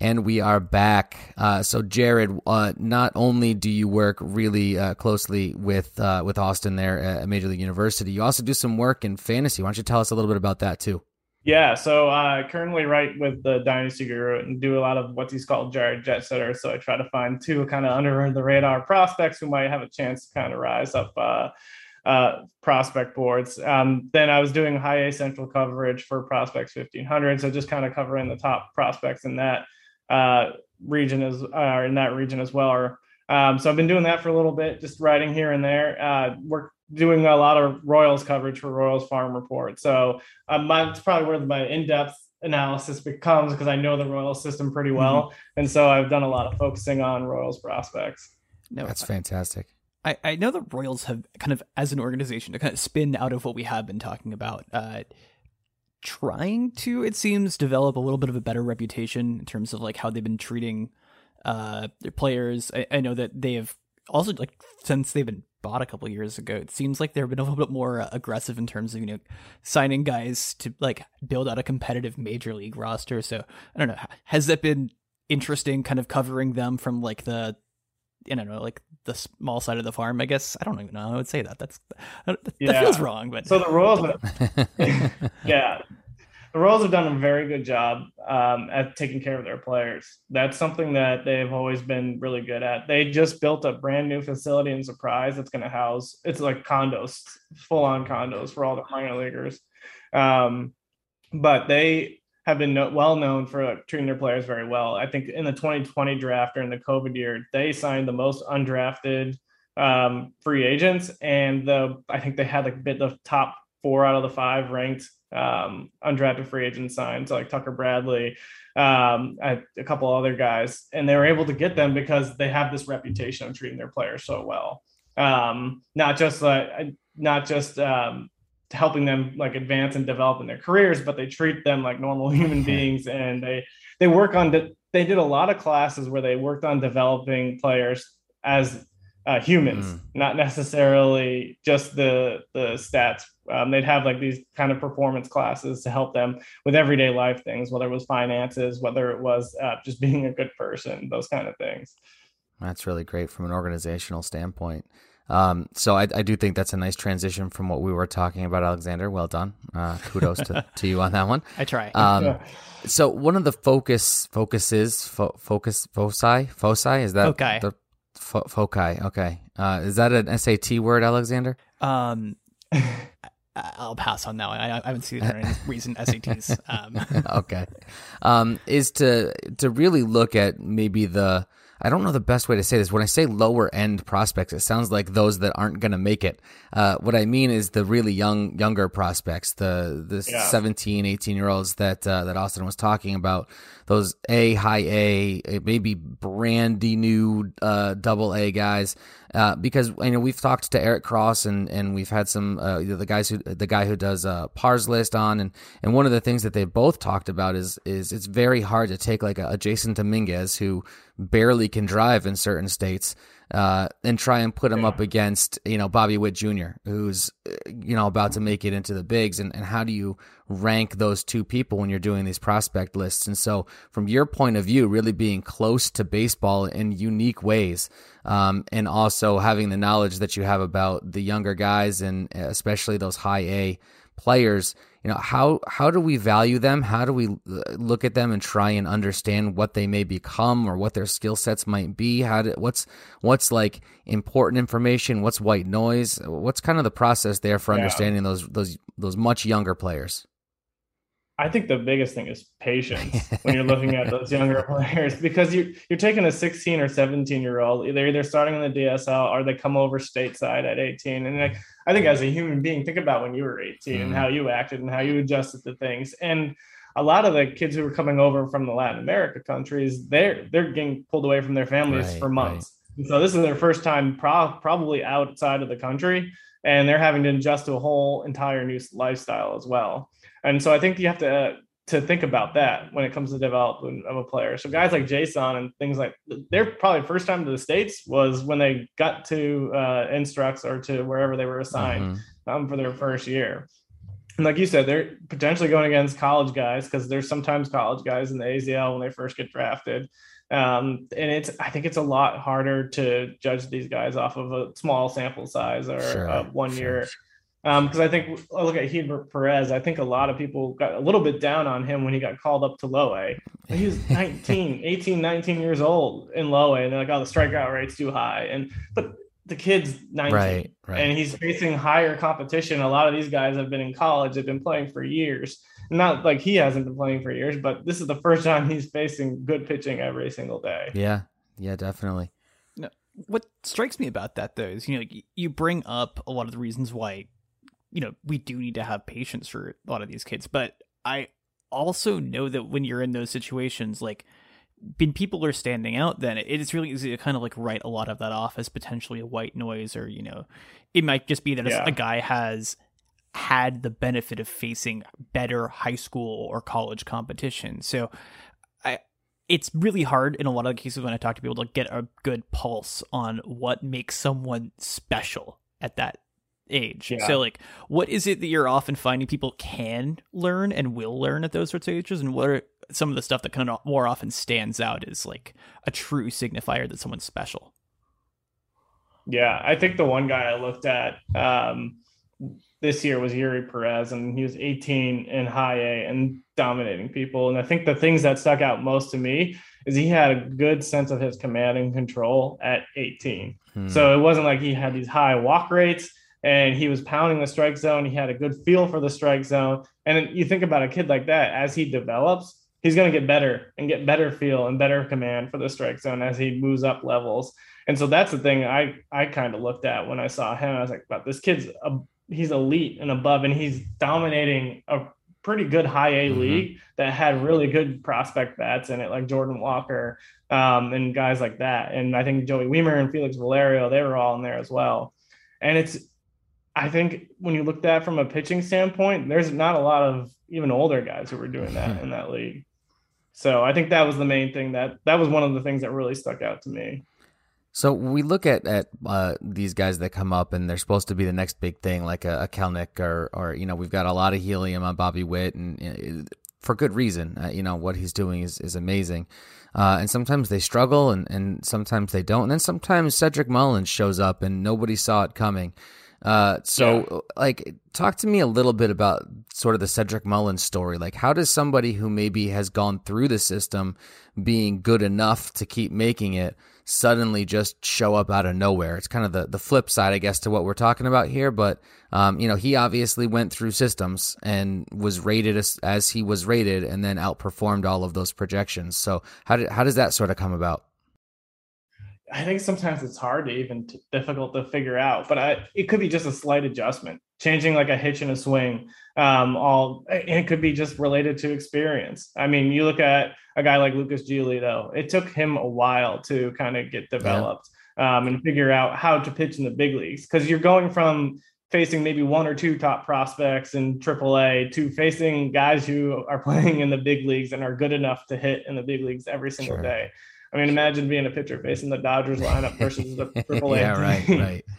And we are back. Uh, so, Jared, uh, not only do you work really uh, closely with uh, with Austin there at Major League University, you also do some work in fantasy. Why don't you tell us a little bit about that too? Yeah, so I currently write with the Dynasty Guru and do a lot of what he's called Jared Jet Setter. So I try to find two kind of under the radar prospects who might have a chance to kind of rise up uh, uh, prospect boards. Um, then I was doing high A central coverage for Prospects 1500. So just kind of covering the top prospects in that uh, region as uh, in that region as well. Or, um, so I've been doing that for a little bit, just writing here and there. Uh, we're doing a lot of Royals coverage for Royals Farm Report. So um, my, it's probably where my in-depth analysis becomes because I know the Royals system pretty well, mm-hmm. and so I've done a lot of focusing on Royals prospects. No, that's fantastic. I, I know the Royals have kind of, as an organization, to kind of spin out of what we have been talking about. Uh, trying to, it seems, develop a little bit of a better reputation in terms of like how they've been treating uh, their players. I, I know that they have also like since they've been bought a couple years ago, it seems like they've been a little bit more uh, aggressive in terms of you know signing guys to like build out a competitive major league roster. So I don't know, has that been interesting? Kind of covering them from like the I don't know, like the small side of the farm. I guess I don't even know I would say that. That's that, yeah. that feels wrong. But so the Royals, yeah, the Royals have done a very good job um, at taking care of their players. That's something that they've always been really good at. They just built a brand new facility in Surprise that's going to house. It's like condos, full on condos for all the minor leaguers. Um, but they have been no, well known for treating their players very well. I think in the 2020 draft during the COVID year, they signed the most undrafted um, free agents, and the I think they had like a bit the top four out of the five ranked um, undrafted free agent signed, so like Tucker Bradley, um, a couple other guys, and they were able to get them because they have this reputation of treating their players so well. Um, not just like not just um, helping them like advance and develop in their careers, but they treat them like normal human beings, and they they work on. De- they did a lot of classes where they worked on developing players as uh, humans, mm. not necessarily just the the stats. Um, they'd have like these kind of performance classes to help them with everyday life things, whether it was finances, whether it was uh, just being a good person, those kind of things. That's really great from an organizational standpoint. Um, so I, I, do think that's a nice transition from what we were talking about, Alexander. Well done. Uh, kudos to, to you on that one. I try. Um, so one of the focus focuses fo- focus foci foci is that okay. the F- foci. Okay. Uh, is that an SAT word, Alexander? Um, I'll pass on that one. I, I haven't seen any recent SATs. Um. okay. Um, is to to really look at maybe the I don't know the best way to say this. When I say lower end prospects, it sounds like those that aren't going to make it. Uh, what I mean is the really young, younger prospects, the the yeah. 17, 18 year olds that uh, that Austin was talking about. Those A, high A, maybe brandy new uh, double A guys. Uh, because you know we've talked to Eric Cross and, and we've had some uh, the guys who the guy who does uh, Pars list on. And, and one of the things that they both talked about is is it's very hard to take like a, a Jasson Dominguez who barely can drive in certain states uh, and try and put him yeah. up against you know Bobby Witt Jr., who's you know about to make it into the bigs, and, and how do you rank those two people when you're doing these prospect lists? And so, from your point of view, really being close to baseball in unique ways, um, and also having the knowledge that you have about the younger guys and especially those high A players you know how how do we value them? How do we uh, look at them and try and understand what they may become or what their skill sets might be? How do, what's what's like important information? What's white noise? What's kind of the process there for yeah. understanding those those those much younger players? I think the biggest thing is patience when you're looking at those younger players because you're you're taking a 16 or 17 year old they're either starting in the DSL or they come over stateside at 18 and like I think as a human being think about when you were 18 mm. and how you acted and how you adjusted to things and a lot of the kids who were coming over from the Latin America countries they're they're getting pulled away from their families right, for months right. so this is their first time pro- probably outside of the country and they're having to adjust to a whole entire new lifestyle as well and so I think you have to uh, to think about that when it comes to development of a player. So guys like Jason and things like their probably first time to the states was when they got to uh, Instructs or to wherever they were assigned mm-hmm. um, for their first year. And like you said, they're potentially going against college guys because there's sometimes college guys in the AZL when they first get drafted. Um, and it's I think it's a lot harder to judge these guys off of a small sample size or sure, one sure. year because um, I think I look at Hedbert Perez. I think a lot of people got a little bit down on him when he got called up to low A. He was 19, 18, 19 years old in low A, and they're like, "Oh, the strikeout rate's too high." And but the kid's 19, right, right. and he's facing higher competition. A lot of these guys have been in college; they've been playing for years. Not like he hasn't been playing for years, but this is the first time he's facing good pitching every single day. Yeah, yeah, definitely. what strikes me about that though is you know you bring up a lot of the reasons why you know, we do need to have patience for a lot of these kids. But I also know that when you're in those situations, like when people are standing out, then it is really easy to kind of like write a lot of that off as potentially a white noise, or you know, it might just be that yeah. a guy has had the benefit of facing better high school or college competition. So I it's really hard in a lot of cases when I talk to people to get a good pulse on what makes someone special at that age. Yeah. So like what is it that you're often finding people can learn and will learn at those sorts of ages and what are some of the stuff that kind of more often stands out as like a true signifier that someone's special? Yeah, I think the one guy I looked at um, this year was Eury Perez, and he was 18 in high A and dominating people. And I think the things that stuck out most to me is he had a good sense of his command and control at 18. Hmm. So it wasn't like he had these high walk rates and he was pounding the strike zone. He had a good feel for the strike zone. And you think about a kid like that, as he develops, he's going to get better and get better feel and better command for the strike zone as he moves up levels. And so that's the thing I I kind of looked at when I saw him. I was like, "But this kid's a he's elite and above, and he's dominating a pretty good high A mm-hmm. league that had really good prospect bats in it, like Jordan Walker um, and guys like that. And I think Joey Wiemer and Felix Valerio, they were all in there as well. And it's, I think when you look at from a pitching standpoint, there's not a lot of even older guys who were doing that in that league. So I think that was the main thing that that was one of the things that really stuck out to me. So we look at at uh, these guys that come up, and they're supposed to be the next big thing, like a, a Kelenic, or or you know we've got a lot of helium on Bobby Witt, and for good reason. Uh, you know what he's doing is is amazing, uh, and sometimes they struggle, and and sometimes they don't, and then sometimes Cedric Mullins shows up, and nobody saw it coming. Uh, so, yeah. like, talk to me a little bit about sort of the Cedric Mullins story. Like, how does somebody who maybe has gone through the system being good enough to keep making it suddenly just show up out of nowhere? It's kind of the, the flip side, I guess, to what we're talking about here. But, um, you know, he obviously went through systems and was rated as, as he was rated and then outperformed all of those projections. So, how, did, how does that sort of come about? I think sometimes it's hard to even difficult to figure out, but I, it could be just a slight adjustment, changing like a hitch in a swing. Um, all it could be just related to experience. I mean, you look at a guy like Lucas Giolito; it took him a while to kind of get developed yeah. um, and figure out how to pitch in the big leagues because you're going from facing maybe one or two top prospects in AAA to facing guys who are playing in the big leagues and are good enough to hit in the big leagues every single sure. day. I mean, imagine being a pitcher facing the Dodgers lineup versus the Triple A. yeah, right, right.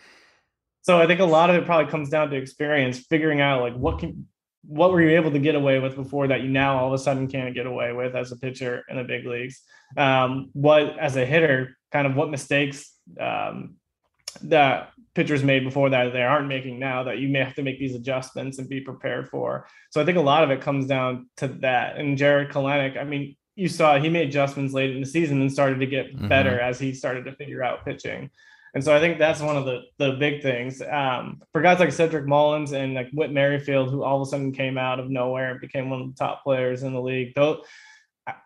So I think a lot of it probably comes down to experience, figuring out like what can what were you able to get away with before that you now all of a sudden can't get away with as a pitcher in the big leagues. Um, what as a hitter, kind of what mistakes um, that pitchers made before that they aren't making now that you may have to make these adjustments and be prepared for. So I think a lot of it comes down to that. And Jared Kelenic, I mean, you saw he made adjustments late in the season and started to get mm-hmm. better as he started to figure out pitching. And so I think that's one of the the big things. Um, for guys like Cedric Mullins and like Whit Merrifield, who all of a sudden came out of nowhere and became one of the top players in the league, though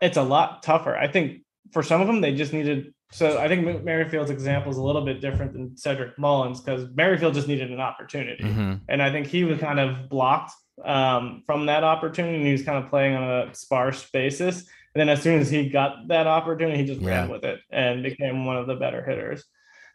it's a lot tougher. I think for some of them, they just needed. So I think Merrifield's example is a little bit different than Cedric Mullins because Merrifield just needed an opportunity, mm-hmm. and I think he was kind of blocked um, from that opportunity. And he was kind of playing on a sparse basis. And then as soon as he got that opportunity, he just yeah. ran with it and became one of the better hitters.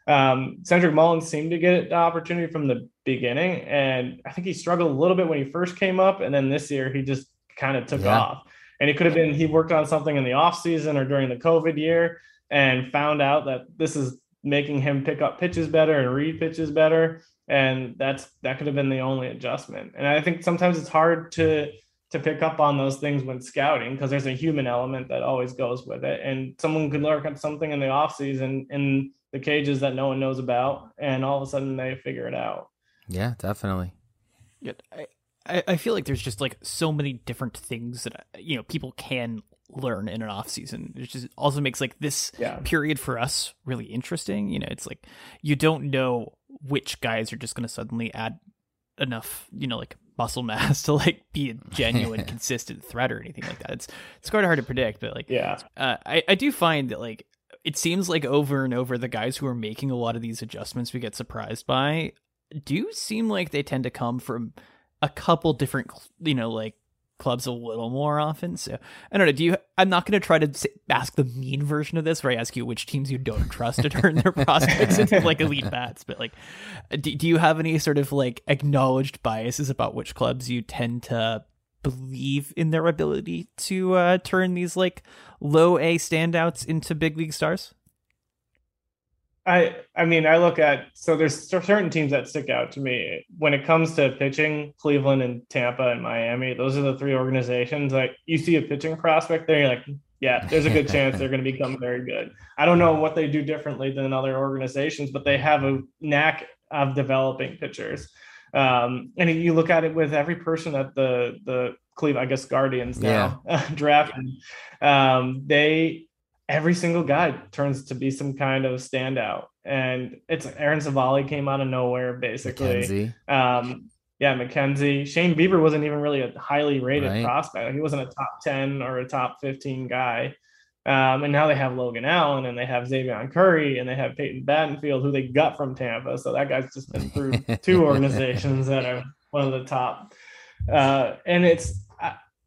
Um, Cedric Mullins seemed to get the opportunity from the beginning, and I think he struggled a little bit when he first came up, and then this year he just kind of took yeah. off. And it could have been he worked on something in the off season or during the COVID year and found out that this is making him pick up pitches better and read pitches better, and that's that could have been the only adjustment. And I think sometimes it's hard to to pick up on those things when scouting because there's a human element that always goes with it. And someone could learn something in the off season in the cages that no one knows about and all of a sudden they figure it out. Yeah definitely. Yeah i i feel like there's just like so many different things that you know people can learn in an off season it just also makes like this yeah. period for us really interesting. You know it's like you don't know which guys are just going to suddenly add enough you know like muscle mass to like be a genuine consistent threat or anything like that. It's it's quite hard to predict, but like yeah, uh, I I do find that like it seems like over and over the guys who are making a lot of these adjustments we get surprised by do seem like they tend to come from a couple different you know like clubs a little more often. So I don't know. Do you? I'm not going to try to ask the mean version of this, where I ask you which teams you don't trust to turn their prospects into like elite bats. But like, do, do you have any sort of like acknowledged biases about which clubs you tend to believe in their ability to uh, turn these like low A standouts into big league stars? I I mean I look at so there's certain teams that stick out to me. When it comes to pitching Cleveland and Tampa and Miami those are the three organizations like you see a pitching prospect there you're like yeah there's a good chance they're going to become very good. I don't know what they do differently than other organizations but they have a knack of developing pitchers. Um, and you look at it with every person at the the Cleveland I guess Guardians now yeah. drafted um, they every single guy turns to be some kind of standout. And it's Aaron Civale came out of nowhere, basically. Um, yeah, McKenzie. Shane Bieber wasn't even really a highly rated right. prospect. He wasn't a top 10 or a top 15 guy. Um, and now they have Logan Allen and they have Xzavion Curry and they have Peyton Battenfield, who they got from Tampa. So that guy's just been through two organizations that are one of the top. Uh, and it's,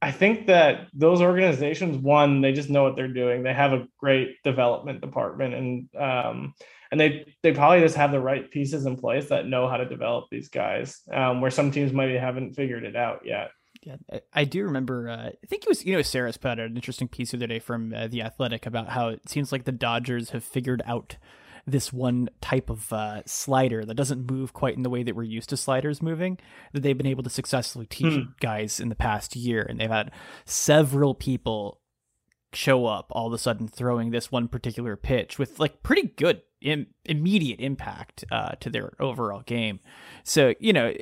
I, think that those organizations, one, they just know what they're doing. They have a great development department and, um, and they they probably just have the right pieces in place that know how to develop these guys. Um, where some teams maybe haven't figured it out yet. Yeah, I do remember. Uh, I think it was you know Sarris put out an interesting piece the other day from uh, the Athletic about how it seems like the Dodgers have figured out this one type of uh, slider that doesn't move quite in the way that we're used to sliders moving that they've been able to successfully teach hmm. guys in the past year and they've had several people show up all of a sudden throwing this one particular pitch with like pretty good Im- immediate impact uh, to their overall game. So you know,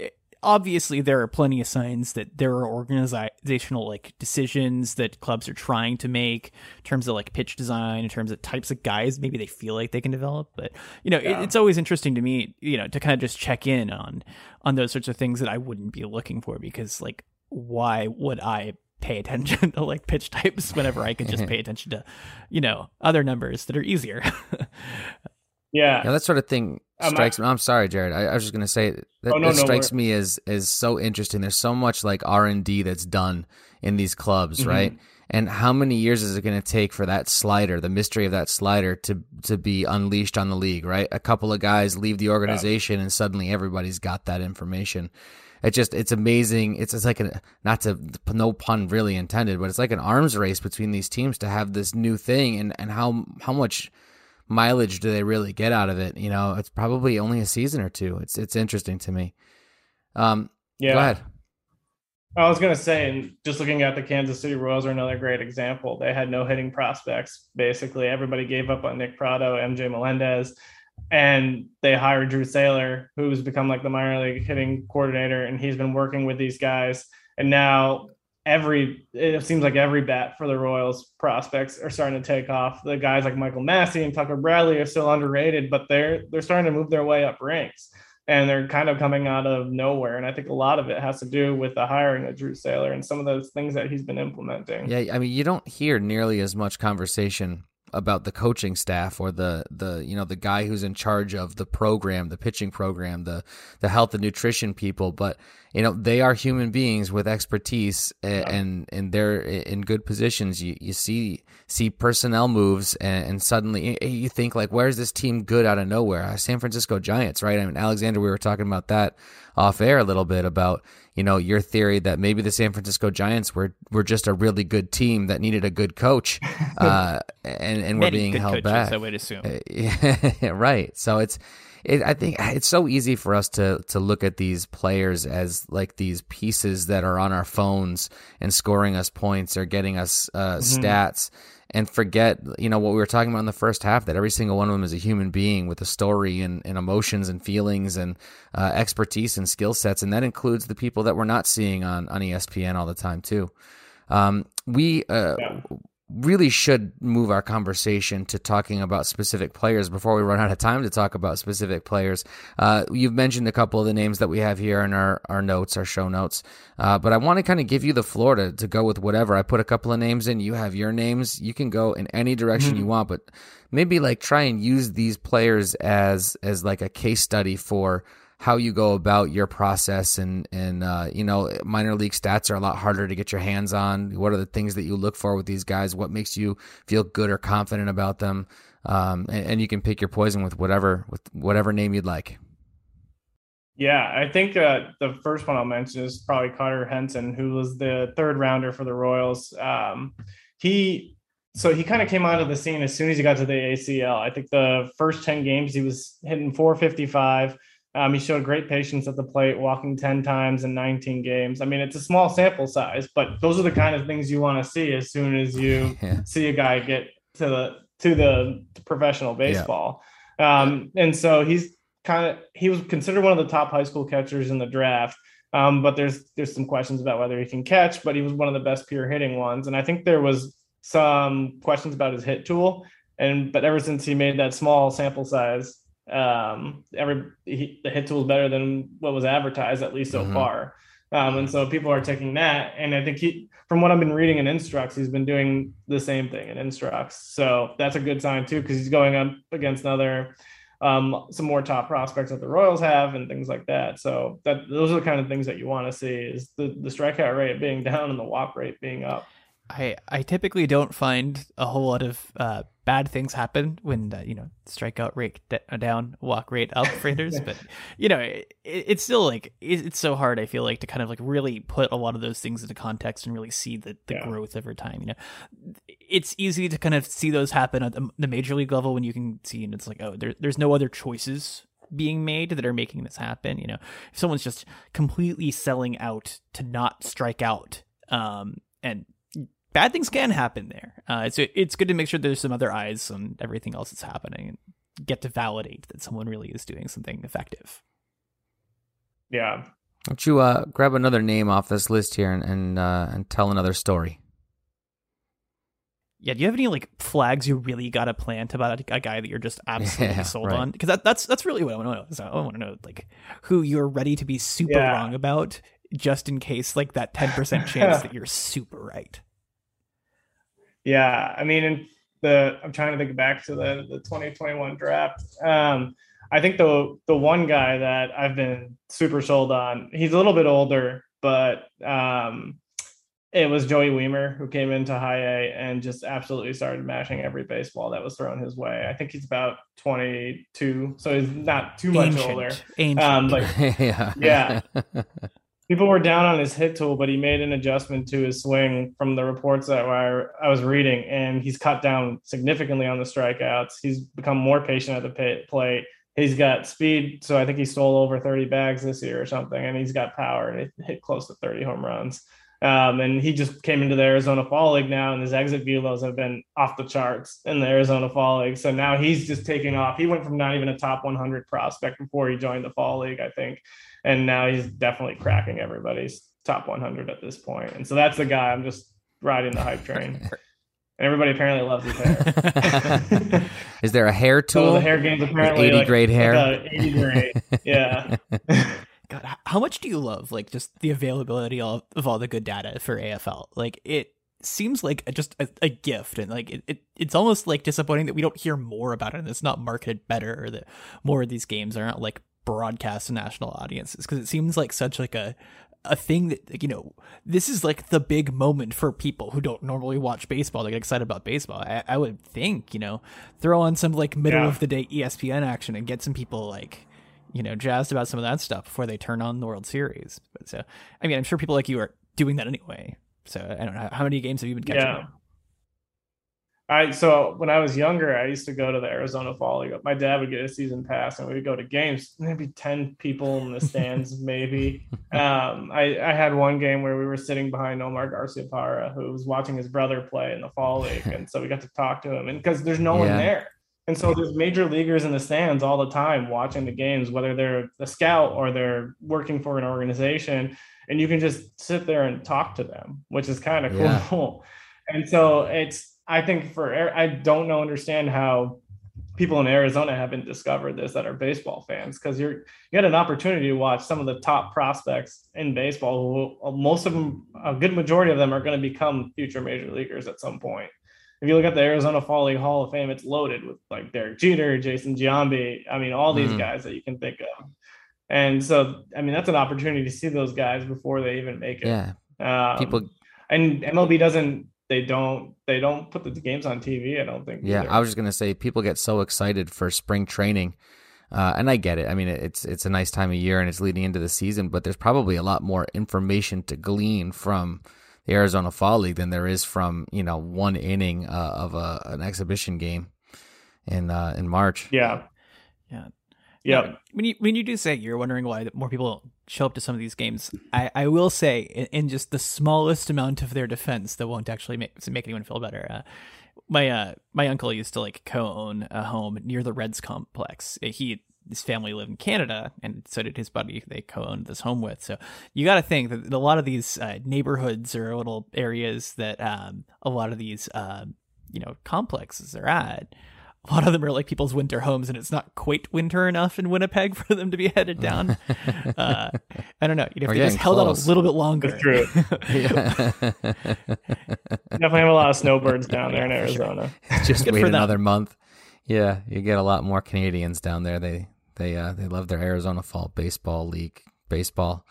obviously there are plenty of signs that there are organizational like decisions that clubs are trying to make in terms of like pitch design, in terms of types of guys maybe they feel like they can develop. But you know, yeah. it, it's always interesting to me, you know, to kind of just check in on on those sorts of things that I wouldn't be looking for because like why would I pay attention to like pitch types whenever I could just mm-hmm. pay attention to, you know, other numbers that are easier. Yeah. yeah, that sort of thing strikes me. I'm sorry, Jared. I, I was just going to say that, oh, no, that no, strikes me as as so interesting. There's so much like R and D that's done in these clubs, mm-hmm. right? And how many years is it going to take for that slider, the mystery of that slider, to to be unleashed on the league? Right, a couple of guys leave the organization, yeah. and suddenly everybody's got that information. It just it's amazing. It's it's like a not to no pun really intended, but it's like an arms race between these teams to have this new thing, and and how how much mileage do they really get out of it? You know, it's probably only a season or two. It's it's interesting to me. Um, yeah. Go ahead. I was to say, and just looking at the Kansas City Royals are another great example. They had no hitting prospects. Basically, everybody gave up on Nick Pratto, MJ Melendez, and they hired Drew Saylor, who's become like the minor league hitting coordinator, and he's been working with these guys. And now every it seems like every bat for the Royals prospects are starting to take off. The guys like Michael Massey and Tucker Bradley are still underrated, but they're they're starting to move their way up ranks. And they're kind of coming out of nowhere. And I think a lot of it has to do with the hiring of Drew Saylor and some of those things that he's been implementing. Yeah, I mean, you don't hear nearly as much conversation about the coaching staff or the the you know the guy who's in charge of the program, the pitching program, the the health and nutrition people, but you know they are human beings with expertise and and, and they're in good positions. You you see see personnel moves and, and suddenly you think like where's this team good out of nowhere? Uh, San Francisco Giants, right? I mean Alexander, we were talking about that off air a little bit about you know your theory that maybe the San Francisco Giants were were just a really good team that needed a good coach, uh, and and were being held coaches, back. I would assume. Yeah, right. So it's. It, I think it's so easy for us to to look at these players as like these pieces that are on our phones and scoring us points or getting us uh, mm-hmm. stats and forget, you know, what we were talking about in the first half that every single one of them is a human being with a story and, and emotions and feelings and uh, expertise and skill sets. And that includes the people that we're not seeing on, on ESPN all the time, too. Um, we, uh, yeah really should move our conversation to talking about specific players before we run out of time to talk about specific players. Uh, you've mentioned a couple of the names that we have here in our, our notes, our show notes, uh, but I want to kind of give you the floor to, to go with whatever. I put a couple of names in, you have your names. You can go in any direction mm-hmm. you want, but maybe like try and use these players as as like a case study for how you go about your process and and uh, you know minor league stats are a lot harder to get your hands on. What are the things that you look for with these guys? What makes you feel good or confident about them? Um, and, and, you can pick your poison with whatever with whatever name you'd like. Yeah, I think uh, the first one I'll mention is probably Carter Jensen, who was the third rounder for the Royals. Um, he so he kind of came onto the scene as soon as he got to the ACL. I think the first 10 games he was hitting 455 um, he showed great patience at the plate, walking 10 times in 19 games. I mean, it's a small sample size, but those are the kind of things you want to see as soon as you yeah. see a guy get to the to the professional baseball. Yeah. Um, and so he's kind of he was considered one of the top high school catchers in the draft. Um, but there's there's some questions about whether he can catch, but he was one of the best pure hitting ones. And I think there was some questions about his hit tool. And but ever since he made that small sample size, um, every he, the hit tool is better than what was advertised at least so mm-hmm. far. Um, and so people are taking that. And I think he, from what I've been reading in Instructs, he's been doing the same thing in Instructs. So that's a good sign too, because he's going up against another, um, some more top prospects that the Royals have and things like that. So that those are the kind of things that you want to see is the, the strikeout rate being down and the walk rate being up. I, I typically don't find a whole lot of uh, bad things happen when uh, you know strikeout rate d- down, walk rate up for hitters. but you know, it, it's still like it, it's so hard. I feel like to kind of like really put a lot of those things into context and really see the, the yeah. growth over time. You know, it's easy to kind of see those happen at the, the major league level when you can see and it's like, oh, there, there's no other choices being made that are making this happen. You know, if someone's just completely selling out to not strike out, um, and bad things can happen there. Uh, it's it's good to make sure there's some other eyes on everything else that's happening and get to validate that someone really is doing something effective. Yeah. Why don't you uh, grab another name off this list here and and, uh, and tell another story? Yeah, do you have any like flags you really got to plant about a, a, guy that you're just absolutely yeah, sold right. on? Because that, that's that's really what I want to know. I want to know like who you're ready to be super yeah. wrong about, just in case like that ten percent chance that you're super right. Yeah, I mean, in the I'm trying to think back to the the 2021 draft. Um, I think the the one guy that I've been super sold on. He's a little bit older, but um, it was Joey Wiemer who came into high A and just absolutely started mashing every baseball that was thrown his way. I think he's about 22, so he's not too much Ancient. older. Ancient. Um, but yeah. yeah. people were down on his hit tool, but he made an adjustment to his swing from the reports that I was reading, and he's cut down significantly on the strikeouts. He's become more patient at the plate. He's got speed, so I think he stole over 30 bags this year or something, and he's got power and hit close to 30 home runs. Um, and he just came into the Arizona Fall League now, and his exit velos have been off the charts in the Arizona Fall League. So now he's just taking off. He went from not even a top 100 prospect before he joined the Fall League, I think, and now he's definitely cracking everybody's top 100 at this point. And so that's the guy I'm just riding the hype train. and everybody apparently loves his hair. Is there a hair tool? So the hair game's apparently 80 like, grade hair. Like 80 grade. Yeah. God, how much do you love like just the availability of, of all the good data for AFL? Like it seems like a, just a, a, gift and like it, it, it's almost like disappointing that we don't hear more about it and it's not marketed better or that more of these games aren't like broadcast to national audiences because it seems like such like a a thing that you know this is like the big moment for people who don't normally watch baseball they get excited about baseball i, I would think you know throw on some like middle yeah. of the day espn action and get some people like you know jazzed about some of that stuff before they turn on the world series but so i mean i'm sure people like you are doing that anyway so i don't know how many games have you been catching yeah. I so when I was younger, I used to go to the Arizona Fall League. My dad would get a season pass, and we would go to games. Maybe ten people in the stands, maybe. Um, I I had one game where we were sitting behind Nomar Garciaparra, who was watching his brother play in the Fall League, and so we got to talk to him. And because there's no yeah. one there, and so there's major leaguers in the stands all the time watching the games, whether they're a scout or they're working for an organization, and you can just sit there and talk to them, which is kind of cool. Yeah. And so it's I think for I don't know understand how people in Arizona haven't discovered this that are baseball fans because you're you had an opportunity to watch some of the top prospects in baseball who most of them a good majority of them are going to become future major leaguers at some point. If you look at the Arizona Fall League Hall of Fame, it's loaded with like Derek Jeter, Jason Giambi. I mean, all these mm. guys that you can think of. And so, I mean, that's an opportunity to see those guys before they even make it. Yeah. Um, People and MLB doesn't they don't they don't put the games on TV. I don't think. Yeah, either. I was just gonna say people get so excited for spring training, uh, and I get it. I mean, it's it's a nice time of year and it's leading into the season, but there's probably a lot more information to glean from the Arizona Fall League than there is from you know one inning uh, of a, an exhibition game in uh, in March. Yeah, yeah. Yeah. When you when you do say you're wondering why more people show up to some of these games, I, I will say in, in just the smallest amount of their defense that won't actually make make anyone feel better. Uh, my uh my uncle used to like co-own a home near the Reds complex. He his family lived in Canada, and so did his buddy. They co-owned this home with. So you got to think that a lot of these uh, neighborhoods or little areas that um, a lot of these uh, you know complexes are at a lot of them are like people's winter homes, and it's not quite winter enough in Winnipeg for them to be headed down. uh, I don't know. You know, if they just held out a little bit longer. That's true. Definitely have a lot of snowbirds down there in Arizona. Just Good wait another month. Yeah, you get a lot more Canadians down there. They they uh, they love their Arizona Fall Baseball League baseball.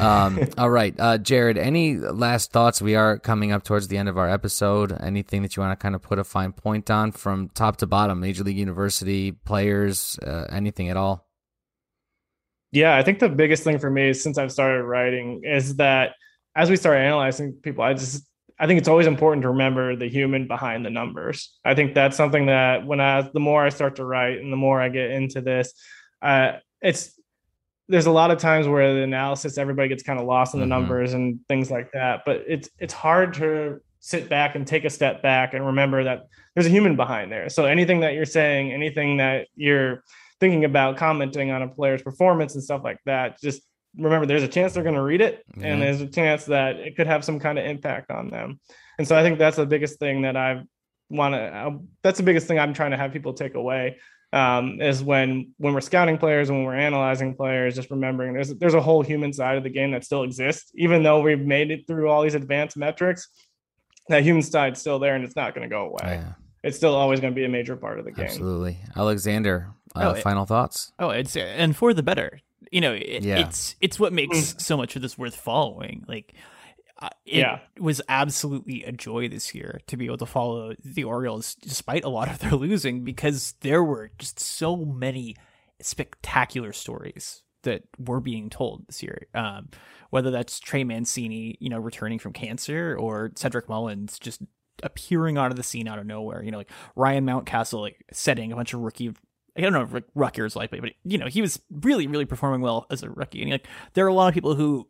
Um, all right, uh, Jared. Any last thoughts? We are coming up towards the end of our episode. Anything that you want to kind of put a fine point on from top to bottom? Major League University players, uh, anything at all? Yeah, I think the biggest thing for me since I've started writing is that as we start analyzing people, I just I think it's always important to remember the human behind the numbers. I think that's something that when I the more I start to write and the more I get into this, uh, it's there's a lot of times where the analysis everybody gets kind of lost in the mm-hmm. numbers and things like that but it's it's hard to sit back and take a step back and remember that there's a human behind there so anything that you're saying anything that you're thinking about commenting on a player's performance and stuff like that just remember there's a chance they're going to read it yeah. and there's a chance that it could have some kind of impact on them and so i think that's the biggest thing that i want to that's the biggest thing i'm trying to have people take away um, is when when we're scouting players when we're analyzing players just remembering there's there's a whole human side of the game that still exists even though we've made it through all these advanced metrics that human side's still there and it's not going to go away yeah. it's still always going to be a major part of the game absolutely alexander uh, oh, final thoughts oh it's and for the better you know it, yeah. it's it's what makes mm. so much of this worth following like uh, it yeah. was absolutely a joy this year to be able to follow the Orioles despite a lot of their losing because there were just so many spectacular stories that were being told this year. Um, whether that's Trey Mancini, you know, returning from cancer or Cedric Mullins just appearing out of the scene out of nowhere, you know, like Ryan Mountcastle like setting a bunch of rookie I don't know if like, but you know, he was really, really performing well as a rookie. And like, there are a lot of people who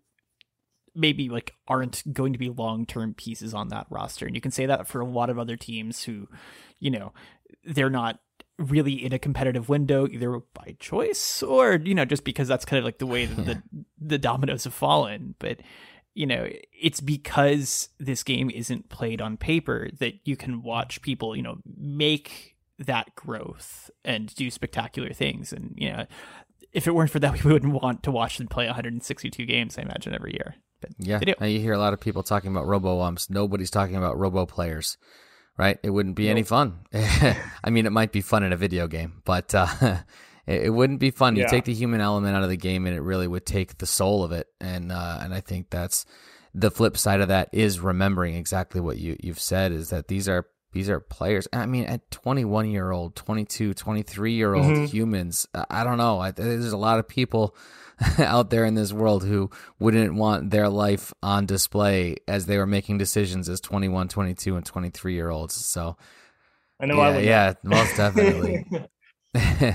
maybe like aren't going to be long term pieces on that roster. And you can say that for a lot of other teams who, you know, they're not really in a competitive window either by choice or you know just because that's kind of like the way that the the dominoes have fallen but you know it's because this game isn't played on paper that you can watch people you know make that growth and do spectacular things and you know if it weren't for that we wouldn't want to watch them play 162 games i imagine every year but yeah, you hear a lot of people talking about robo umps. Nobody's talking about robo players, right? It wouldn't be nope. any fun. I mean, it might be fun in a video game, but uh, it, it, wouldn't be fun. Yeah. You take the human element out of the game, and it really would take the soul of it. And uh, and I think that's the flip side of that is remembering exactly what you you've said is that these are these are players. I mean, at 21 year old, 22, 23 year old mm-hmm. humans, I don't know. I, there's a lot of people out there in this world who wouldn't want their life on display as they were making decisions as 21, 22, and 23 year olds. So, I know yeah, I would. Yeah, most definitely.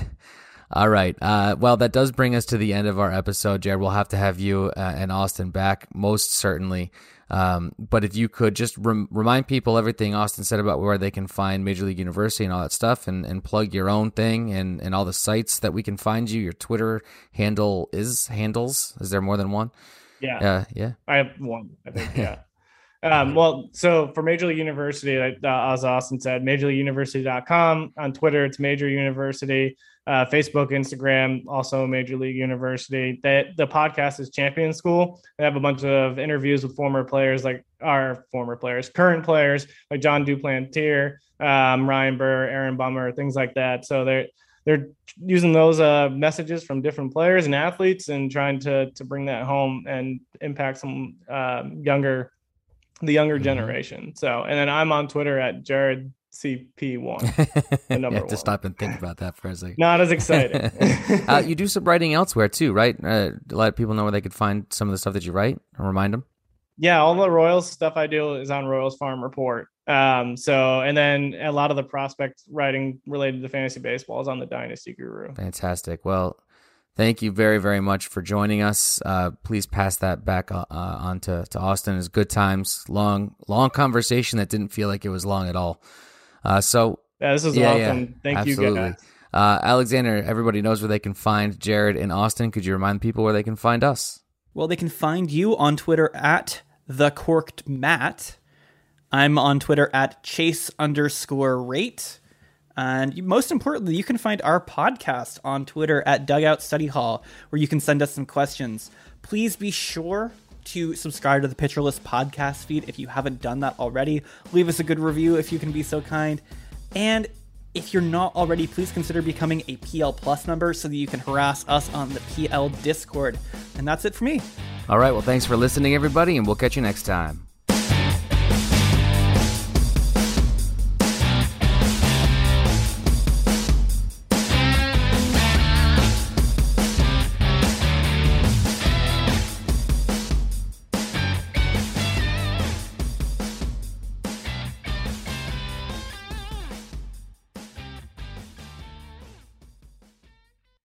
All right. Uh, well, that does bring us to the end of our episode, Jared. We'll have to have you uh, and Austin back, most certainly. Um, but if you could just rem- remind people everything Austin said about where they can find Major League University and all that stuff, and, and plug your own thing and, and all the sites that we can find you. Your Twitter handle is handles. Is there more than one? Yeah. Uh, yeah. I have one. I think. Yeah. Um, well, so for Major League University, uh, as Austin said, majorleagueuniversity.com. On Twitter, it's Major University uh, Facebook, Instagram, also Major League University. That the podcast is Champion School. They have a bunch of interviews with former players, like our former players, current players like Jon Duplantier, um, Ryan Burr, Aaron Bummer, things like that. So they're they're using those uh, messages from different players and athletes and trying to to bring that home and impact some uh, younger the younger mm-hmm. generation. So, and then I'm on Twitter at Jared CP1, the number one. To stop and think about that for a second. Not as exciting. uh, you do some writing elsewhere too, right? Uh, let people know where they could find some of the stuff that you write and remind them. Yeah, all the Royals stuff I do is on Royals Farm Report. Um, so, and then a lot of the prospect writing related to fantasy baseball is on the Dynasty Guru. Fantastic. Well, thank you very, very much for joining us. Uh, please pass that back uh, on to, to Austin. It's good times, long, long conversation that didn't feel like it was long at all. Uh, so yeah, this is yeah, awesome. Yeah, Thank absolutely. you guys. Uh, Alexander, everybody knows where they can find Jared in Austin. Could you remind people where they can find us? Well, they can find you on Twitter at the corked Matt. I'm on Twitter at chase underscore rate. And most importantly, you can find our podcast on Twitter at Dugout Study Hall, where you can send us some questions. Please be sure to subscribe to the List podcast feed if you haven't done that already. Leave us a good review if you can be so kind. And if you're not already, please consider becoming a PL Plus member so that you can harass us on the PL Discord. And that's it for me. All right, well, thanks for listening, everybody, and we'll catch you next time.